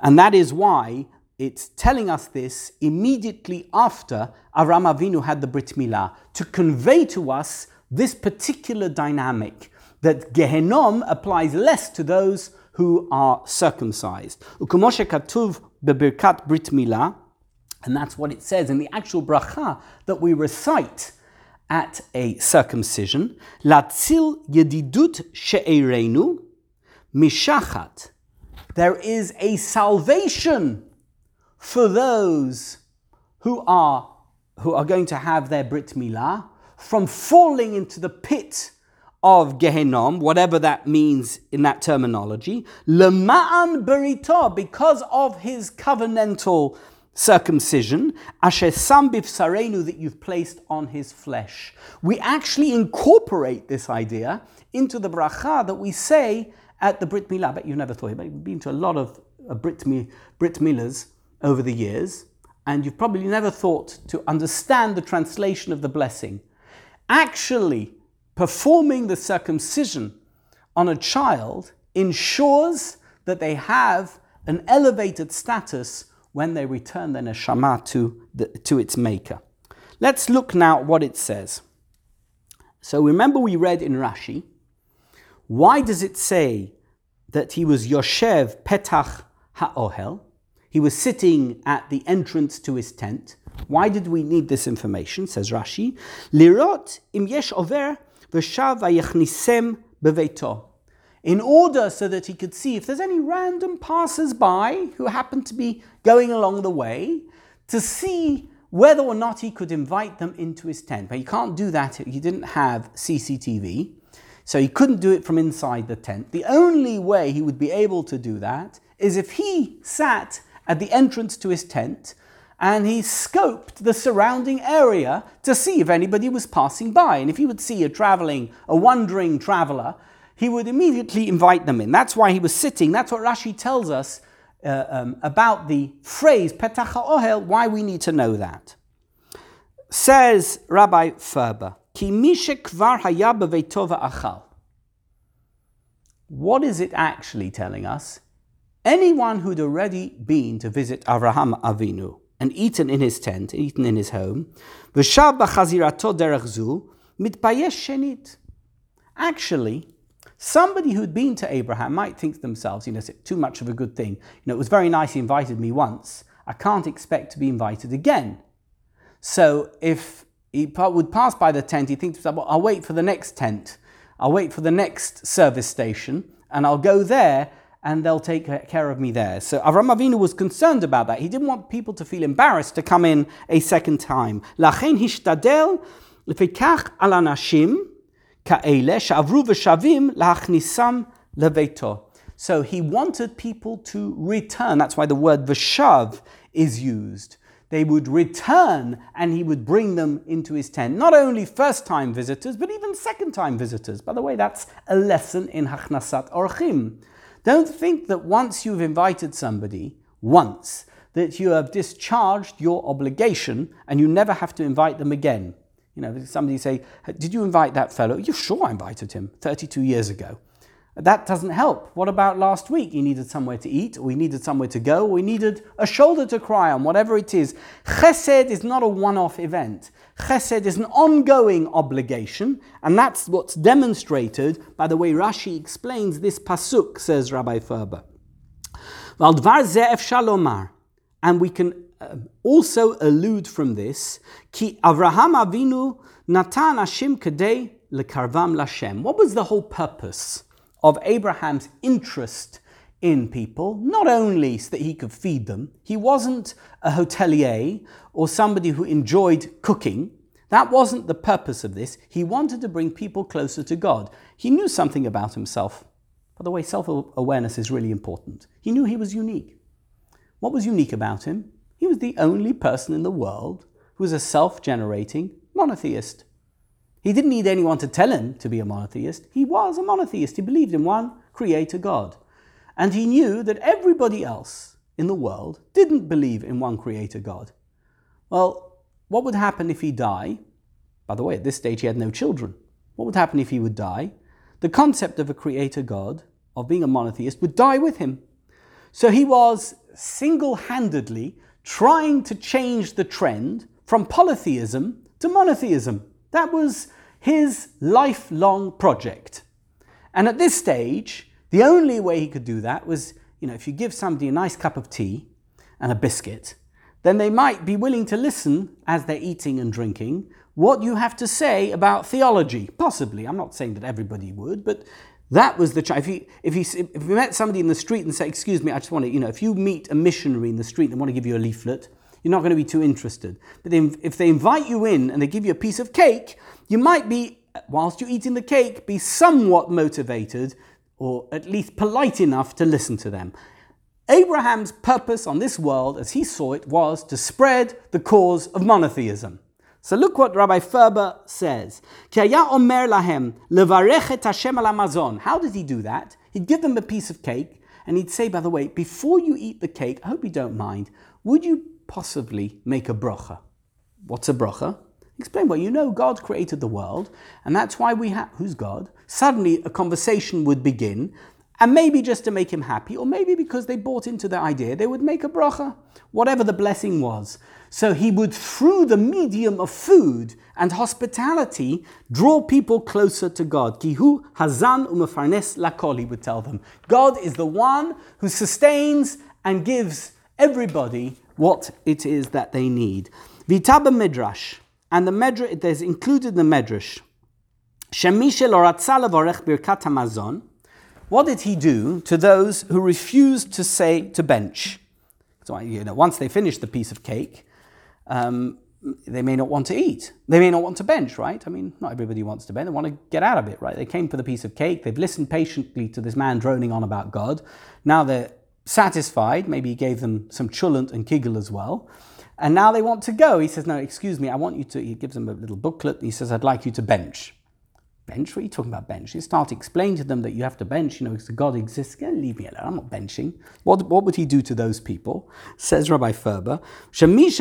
And that is why it's telling us this immediately after Avram Avinu had the Brit Milah to convey to us this particular dynamic that Gehenom applies less to those who are circumcised. Ukumoshe katuv bebirkat brit milah, and that's what it says in the actual bracha that we recite at a circumcision. Latzil yedidut she'ereinu mishachat. There is a salvation for those who are who are going to have their brit milah from falling into the pit of Gehenom, whatever that means in that terminology, lema'an berito, because of his covenantal circumcision, asher sam bifsarenu, that you've placed on his flesh. We actually incorporate this idea into the bracha that we say at the Brit Milah. But you've never thought about it. You've been to a lot of uh, Brit, Brit Milahs over the years, and you've probably never thought to understand the translation of the blessing actually performing the circumcision on a child ensures that they have an elevated status when they return their neshama to, the, to its maker. Let's look now at what it says. So remember we read in Rashi, why does it say that he was Yoshev Petach Ha'ohel? He was sitting at the entrance to his tent. Why did we need this information? Says Rashi. Lirot im yesh over. In order so that he could see if there's any random passers-by who happen to be going along the way, to see whether or not he could invite them into his tent. But he can't do that. He didn't have CCTV. So he couldn't do it from inside the tent. The only way he would be able to do that is if he sat at the entrance to his tent and he scoped the surrounding area to see if anybody was passing by. And if he would see a traveling, a wandering traveler, he would immediately invite them in. That's why he was sitting. That's what Rashi tells us uh, um, about the phrase Petach Ohel, why we need to know that. Says Rabbi Ferber, Ki achal. What is it actually telling us? Anyone who'd already been to visit Avraham Avinu and eaten in his tent, eaten in his home. Actually, somebody who'd been to Abraham might think to themselves, you know, it's too much of a good thing. You know, it was very nice he invited me once. I can't expect to be invited again. So if he would pass by the tent, he'd think to himself, well, I'll wait for the next tent. I'll wait for the next service station and I'll go there and they'll take care of me there. So Avram Avinu was concerned about that. He didn't want people to feel embarrassed to come in a second time. Lachen hishtadel lefikach al anashim ka'ele shavru v'shavim lachnisam leveto. So he wanted people to return. That's why the word v'shav is used. They would return and he would bring them into his tent. Not only first time visitors, but even second time visitors. By the way, that's a lesson in Hachnasat Orchim don't think that once you've invited somebody, once, that you have discharged your obligation and you never have to invite them again. You know, somebody say, Did you invite that fellow? You're sure I invited him 32 years ago. That doesn't help. What about last week? He needed somewhere to eat, or needed somewhere to go, or needed a shoulder to cry on, whatever it is. Chesed is not a one off event. Chesed is an ongoing obligation, and that's what's demonstrated by the way Rashi explains this pasuk, says Rabbi Ferber. And we can uh, also allude from this, ki Avraham Avinu natan Hashim kadei lekarvam lashem. What was the whole purpose of Abraham's interest in people, not only so that he could feed them, he wasn't a hotelier or somebody who enjoyed cooking. That wasn't the purpose of this. He wanted to bring people closer to God. He knew something about himself. By the way, self awareness is really important. He knew he was unique. What was unique about him? He was the only person in the world who was a self generating monotheist. He didn't need anyone to tell him to be a monotheist. He was a monotheist. He believed in one creator God. And he knew that everybody else in the world didn't believe in one creator God. Well, what would happen if he died? By the way, at this stage he had no children. What would happen if he would die? The concept of a creator God, of being a monotheist, would die with him. So he was single handedly trying to change the trend from polytheism to monotheism. That was his lifelong project. And at this stage, the only way he could do that was, you know, if you give somebody a nice cup of tea and a biscuit, then they might be willing to listen as they're eating and drinking what you have to say about theology. Possibly. I'm not saying that everybody would, but that was the ch- if you if you if you met somebody in the street and say, "Excuse me, I just want to," you know, if you meet a missionary in the street and want to give you a leaflet, you're not going to be too interested. But if they invite you in and they give you a piece of cake, you might be, whilst you're eating the cake, be somewhat motivated or at least polite enough to listen to them. Abraham's purpose on this world, as he saw it, was to spread the cause of monotheism. So look what Rabbi Ferber says. How did he do that? He'd give them a piece of cake and he'd say, by the way, before you eat the cake, I hope you don't mind, would you possibly make a bracha? What's a bracha? Explain well, you know God created the world, and that's why we have who's God? Suddenly a conversation would begin, and maybe just to make him happy, or maybe because they bought into the idea, they would make a bracha, whatever the blessing was. So he would, through the medium of food and hospitality, draw people closer to God. Kihu hazan umafarnes lakol, he would tell them. God is the one who sustains and gives everybody what it is that they need. Vitaba Midrash, and the Medrash, there's included in the Medrash, Shemishel Oratzala Vorech Birkat Hamazon. What did he do to those who refused to say to bench? So, you know, once they finish the piece of cake, um, they may not want to eat. They may not want to bench, right? I mean, not everybody wants to bench. They want to get out of it, right? They came for the piece of cake. They've listened patiently to this man droning on about God. Now they're satisfied. Maybe he gave them some chulant and kigel as well. And now they want to go. He says, No, excuse me, I want you to. He gives them a little booklet. He says, I'd like you to bench. Bench? What are you talking about, bench? You start explaining to them that you have to bench, you know, because God exists. Yeah, leave me alone. I'm not benching. What, what would he do to those people? Says Rabbi Ferber, He would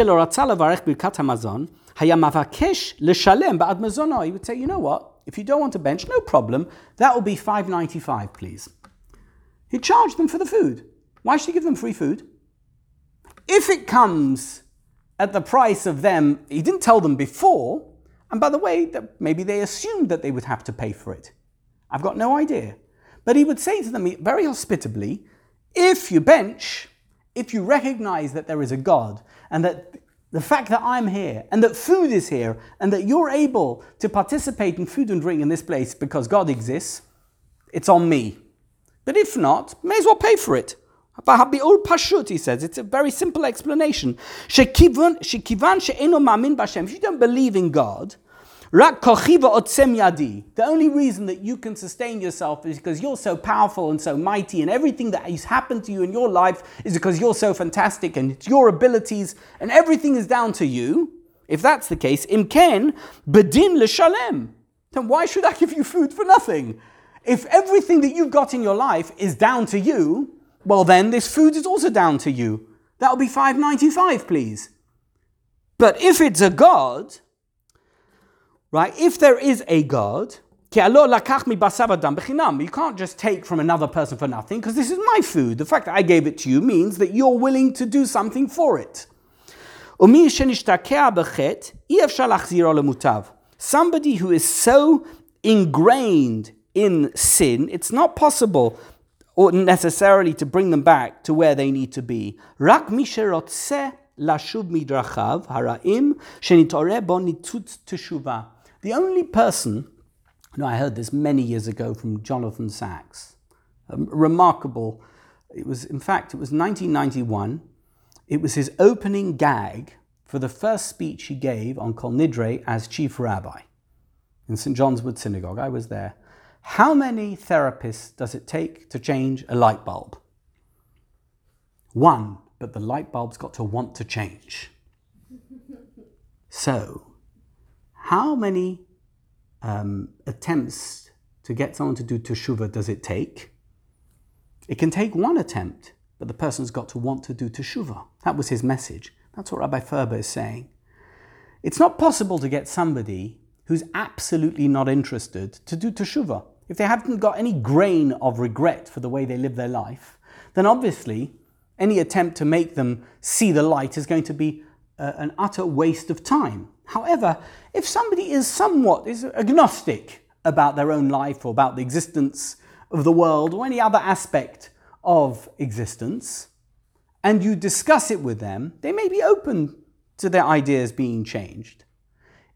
say, you know what? If you don't want to bench, no problem. That will be 5.95, please. He charged them for the food. Why should he give them free food? If it comes at the price of them, he didn't tell them before, and by the way, maybe they assumed that they would have to pay for it. I've got no idea. But he would say to them very hospitably, if you bench, if you recognize that there is a God and that the fact that I'm here and that food is here and that you're able to participate in food and drink in this place because God exists, it's on me. But if not, may as well pay for it. Pashut, he says. It's a very simple explanation. If you don't believe in God, the only reason that you can sustain yourself is because you're so powerful and so mighty, and everything that has happened to you in your life is because you're so fantastic and it's your abilities, and everything is down to you. If that's the case, imken bedin l'shalem. Then why should I give you food for nothing? If everything that you've got in your life is down to you, well then this food is also down to you. That'll be 5.95, please. But if it's a God, right? If there is a God, you can't just take from another person for nothing because this is my food. The fact that I gave it to you means that you're willing to do something for it. Somebody who is so ingrained in sin, it's not possible or necessarily to bring them back to where they need to be. Rak haraim. The only person, now I heard this many years ago from Jonathan Sacks, um, remarkable. It was, in fact, it was 1991. It was his opening gag for the first speech he gave on Kol Nidre as chief rabbi in St. John's Wood Synagogue. I was there. How many therapists does it take to change a light bulb? One, but the light bulb's got to want to change. So, how many um, attempts to get someone to do teshuva does it take? It can take one attempt, but the person's got to want to do teshuva. That was his message. That's what Rabbi Ferber is saying. It's not possible to get somebody who's absolutely not interested to do teshuva. If they haven't got any grain of regret for the way they live their life, then obviously any attempt to make them see the light is going to be uh, an utter waste of time. However, if somebody is somewhat is agnostic about their own life or about the existence of the world or any other aspect of existence, and you discuss it with them, they may be open to their ideas being changed.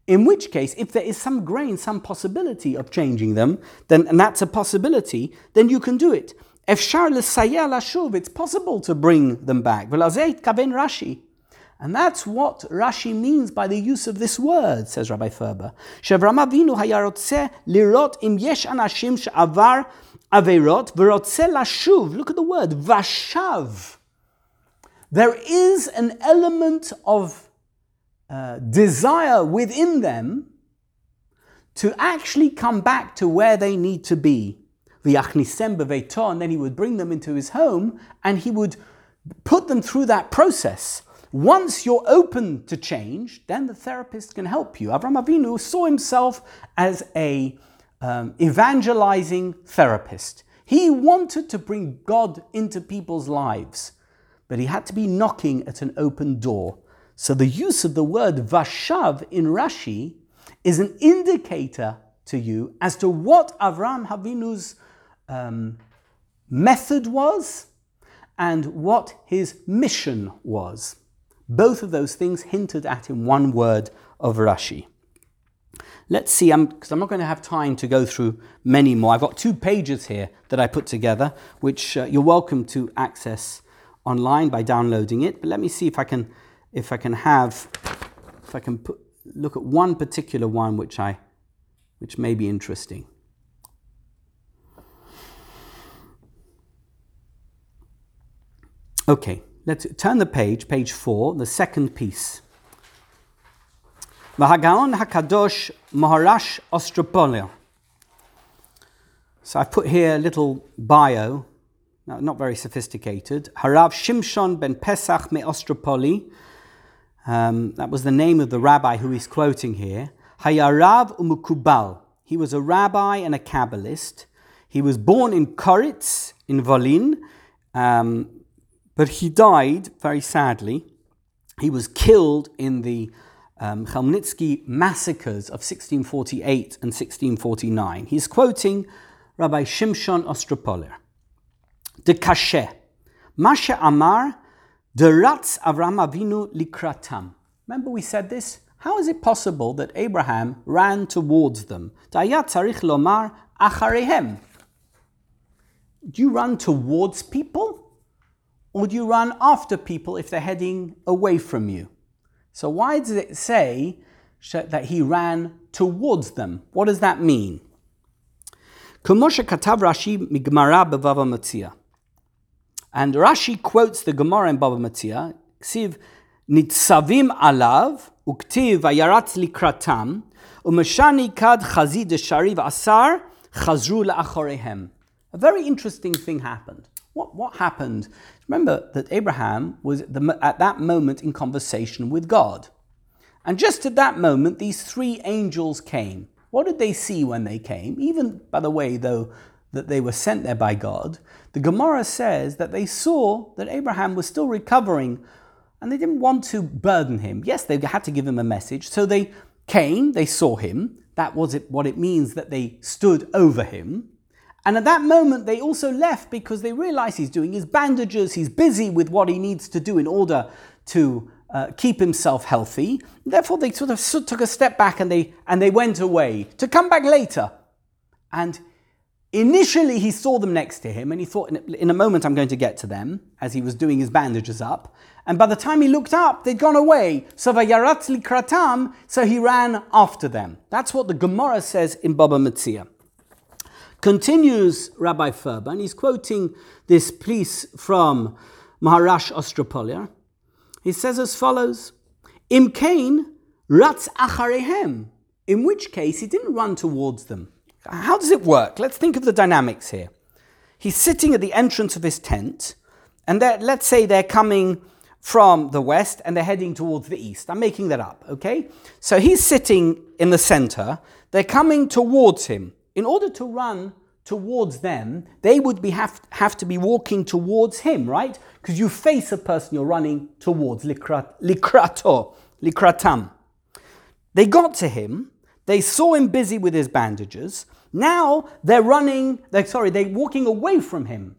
In which case, if there is some grain, some possibility of changing them, then and that's a possibility, then you can do it. It's possible to bring them back. Rashi. And that's what Rashi means by the use of this word, says Rabbi Ferber. Shevram Avinu hayarotze lirot im yesh anashim she'avar averot v'rotze lashuv. Look at the word, vashav. There is an element of uh, desire within them to actually come back to where they need to be. And then he would bring them into his home and he would put them through that process. Once you're open to change, then the therapist can help you. Avram Avinu saw himself as a um, evangelizing therapist. He wanted to bring God into people's lives, but he had to be knocking at an open door. So the use of the word vashav in Rashi is an indicator to you as to what Avram Havinu's um, method was and what his mission was. Both of those things hinted at in one word of Rashi. Let's see, because I'm, I'm, not going to have time to go through many more. I've got two pages here that I put together, which uh, you're welcome to access online by downloading it. But let me see if I can, if I can have, if I can put, look at one particular one which I, which may be interesting. Okay, let's turn the page, page four, the second piece. V'hagaon hakadosh Maharash Ostropolia. So I've put here a little bio, not very sophisticated. Harav Shimshon ben Pesach me Ostropoli. Um, that was the name of the rabbi who he's quoting here. Hayarav umukubal. He was a rabbi and a Kabbalist. He was born in Koritz in Volin, um, but he died very sadly. He was killed in the um, Chmielnicki massacres of 1648 and 1649. He's quoting Rabbi Shimshon Ostropoler. De kashe, Masha Amar, de Ratz Avram Avinu likratam. Remember we said this? How is it possible that Abraham ran towards them? Lomar acharehem. Do you run towards people? Or do you run after people if they're heading away from you? So why does it say that he ran towards them? What does that mean? And Rashi quotes the Gemara in Baba Metzia, Ksiv nitzavim alav, uktiv vayaratz likratam, umeshani kad chazi asar, chazru la'achorehem. A very interesting thing happened. What, what happened Remember that Abraham was at that moment in conversation with God. And just at that moment, these three angels came. What did they see when they came? Even, by the way, though, that they were sent there by God, the Gemara says that they saw that Abraham was still recovering and they didn't want to burden him. Yes, they had to give him a message. So they came, they saw him. That was it, what it means that they stood over him. And at that moment, they also left because they realized he's doing his bandages, he's busy with what he needs to do in order to uh, keep himself healthy. Therefore, they sort of took a step back and they, and they went away to come back later. And initially, he saw them next to him and he thought, in a moment, I'm going to get to them as he was doing his bandages up. And by the time he looked up, they'd gone away. So so he ran after them. That's what the Gemara says in Baba Metzia. Continues Rabbi Ferber, and he's quoting this piece from Maharash Ostropolia. He says as follows Im Kain ratz acharehem, in which case he didn't run towards them. How does it work? Let's think of the dynamics here. He's sitting at the entrance of his tent, and let's say they're coming from the west and they're heading towards the east. I'm making that up, okay? So he's sitting in the center, they're coming towards him in order to run towards them, they would be have, have to be walking towards him, right? Because you face a person you're running towards, likrat, likrato, likratam. They got to him, they saw him busy with his bandages. Now they're running, they're, sorry, they're walking away from him.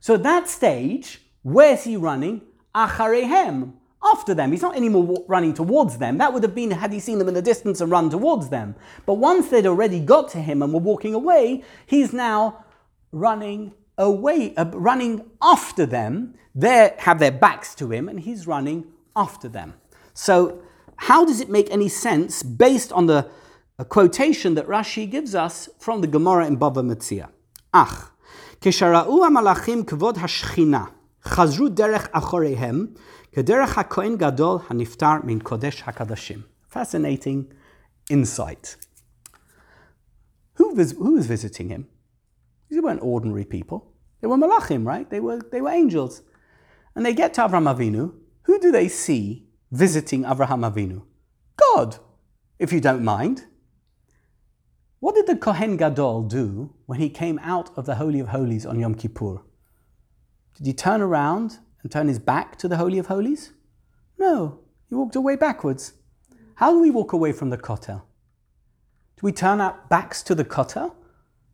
So at that stage, where's he running? Acharehem, after them. He's not anymore running towards them. That would have been had he seen them in the distance and run towards them. But once they'd already got to him and were walking away, he's now running away, uh, running after them. They have their backs to him, and he's running after them. So, how does it make any sense based on the quotation that Rashi gives us from the Gemara in Bava Metzia? Ach, כששראו המלאכים כבוד השכינה, חזרו דרך אחוריהם, Kederach HaKohen Gadol HaNiftar Min Kodesh HaKadashim. Fascinating insight. Who, vis- who was visiting him? These weren't ordinary people. They were malachim, right? They were, they were angels. And they get to Avraham Avinu. Who do they see visiting Avraham Avinu? God, if you don't mind. What did the Kohen Gadol do when he came out of the Holy of Holies on Yom Kippur? Did he turn around and turn his back to the Holy of Holies? No, he walked away backwards. How do we walk away from the kotel? Do we turn our backs to the kotel?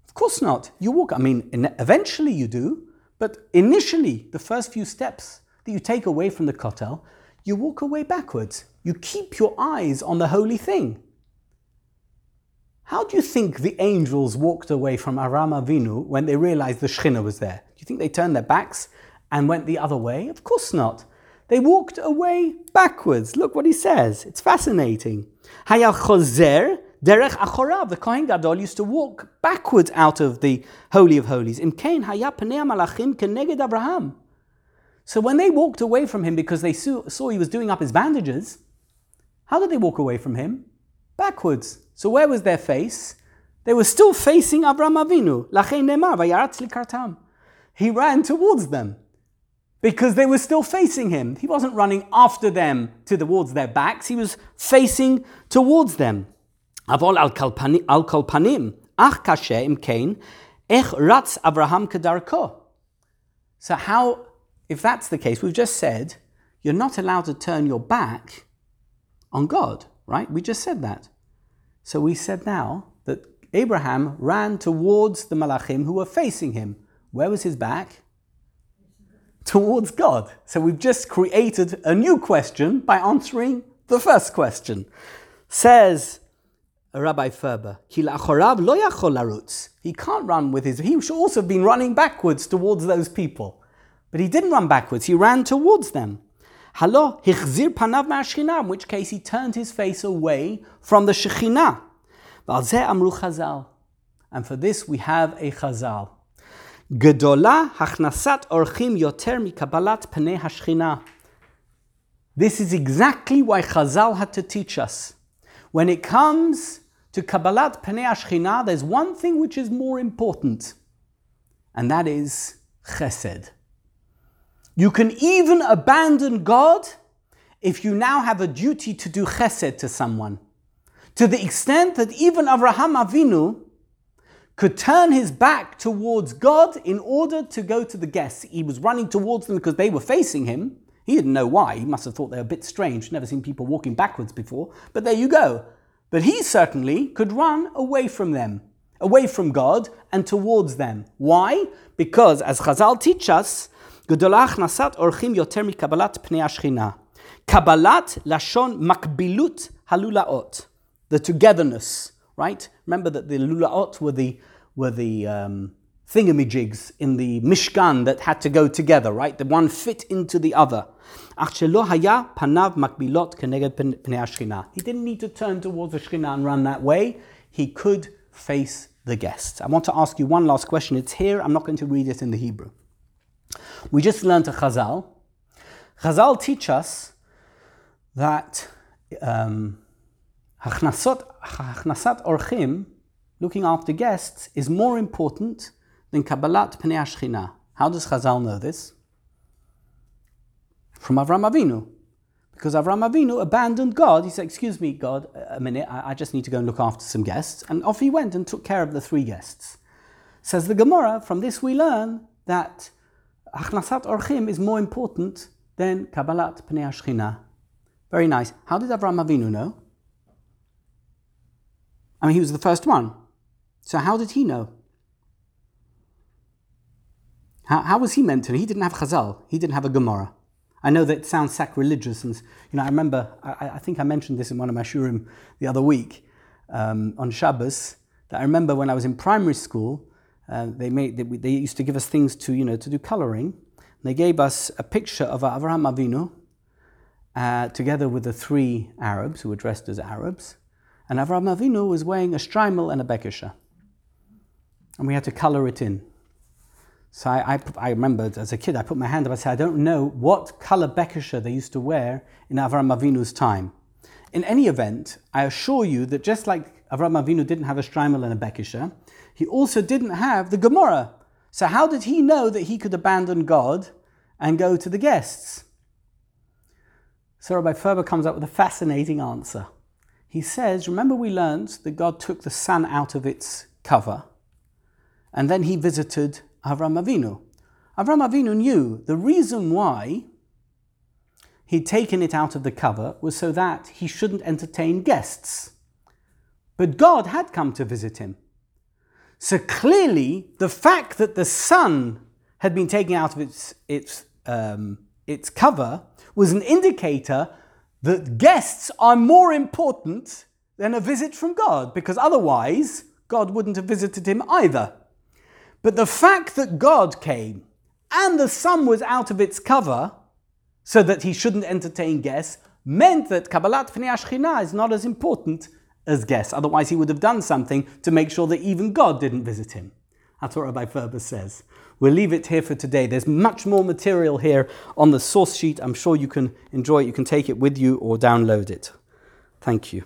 Of course not. You walk, I mean, eventually you do, but initially, the first few steps that you take away from the kotel, you walk away backwards. You keep your eyes on the holy thing. How do you think the angels walked away from Avram Avinu when they realized the Shekhinah was there? Do you think they turned their backs and went the other way? Of course not. They walked away backwards. Look what he says. It's fascinating. Hayal chozer derech achorav. The Kohen Gadol used to walk backwards out of the Holy of Holies. Im kain malachim keneged Abraham. So when they walked away from him because they saw he was doing up his bandages, how did they walk away from him? Backwards. So where was their face? They were still facing Abraham Avinu. He ran towards them because they were still facing him. He wasn't running after them to towards their backs. He was facing towards them. Avol al ach kashe im kain ech ratz Abraham kedarko. So how if that's the case, we've just said you're not allowed to turn your back on God, right? We just said that. So we said now that Abraham ran towards the Malachim who were facing him. Where was his back? Towards God. So we've just created a new question by answering the first question. Says Rabbi Ferber, he can't run with his, he should also have been running backwards towards those people. But he didn't run backwards, he ran towards them. Halo hichzir panav ma'ashchina, in which case he turned his face away from the Shekhinah. amru chazal. And for this we have a chazal. Gedola hachnasat orchim yoter mikabalat pnei hashchina. This is exactly why Chazal had to teach us. When it comes to Kabbalat Pnei Ashchina, there's one thing which is more important, and that is Chesed. You can even abandon God if you now have a duty to do chesed to someone. To the extent that even Avraham Avinu could turn his back towards God in order to go to the guests. He was running towards them because they were facing him. He didn't know why. He must have thought they were a bit strange, never seen people walking backwards before. But there you go. But he certainly could run away from them, away from God and towards them. Why? Because as Chazal teach us, גדולה הכנסת אורחים יותר מקבלת פני השכינה. קבלת לשון מקבילות הלולאות. The togetherness, right? Remember that the lulaot were the, were the um, thingamajigs in the Mishkan that had to go together, right? The one fit into the other. אך שלא היה פניו מקבילות כנגד פני השכינה. He didn't need to turn towards the Shekhinah and run that way. He could face the guests. I want to ask you one last question. It's here. I'm not going to read it in the Hebrew. We just learned a Chazal. Chazal teach us that um, orchim, looking after guests, is more important than Kabbalat Pnei. How does Chazal know this? From Avram Avinu. Because Avram Avinu abandoned God. He said, Excuse me, God, a minute, I just need to go and look after some guests. And off he went and took care of the three guests. Says the Gemara, from this we learn that Achnasat Orchim is more important than Kabbalat Pnei Ashchina. Very nice. How did Avraham Avinu know? I mean, he was the first one. So how did he know? How, how was he meant to? He didn't have Chazal. He didn't have a Gemara. I know that sounds sacrilegious, and you know, I remember. I, I think I mentioned this in one of my shurim the other week um, on Shabbos. That I remember when I was in primary school, uh, they, made, they, they, used to give us things to, you know, to do coloring. They gave us a picture of Avraham Avinu uh, together with the three Arabs who were dressed as Arabs. And Avraham Avinu was wearing a shtreimel and a bekisha. And we had to color it in. So I, I, I remember as a kid, I put my hand up, I said, I don't know what color bekisha they used to wear in Avraham Avinu's time. In any event, I assure you that just like Avraham Avinu didn't have a shtreimel and a bekisha, he also didn't have the Gemara. So, how did he know that he could abandon God and go to the guests? So, Rabbi Ferber comes up with a fascinating answer. He says, Remember, we learned that God took the sun out of its cover, and then he visited Avram Avinu. Avram Avinu knew the reason why he'd taken it out of the cover was so that he shouldn't entertain guests. But God had come to visit him. So clearly, the fact that the sun had been taken out of its, its um, its cover was an indicator that guests are more important than a visit from God, because otherwise, God wouldn't have visited him either. But the fact that God came and the sun was out of its cover, so that he shouldn't entertain guests, meant that Kabbalat Pnei Ashchina is not as important as guests. Otherwise, he would have done something to make sure that even God didn't visit him. That's what Rabbi Ferber says. We'll leave it here for today. There's much more material here on the source sheet. I'm sure you can enjoy it. You can take it with you or download it. Thank you.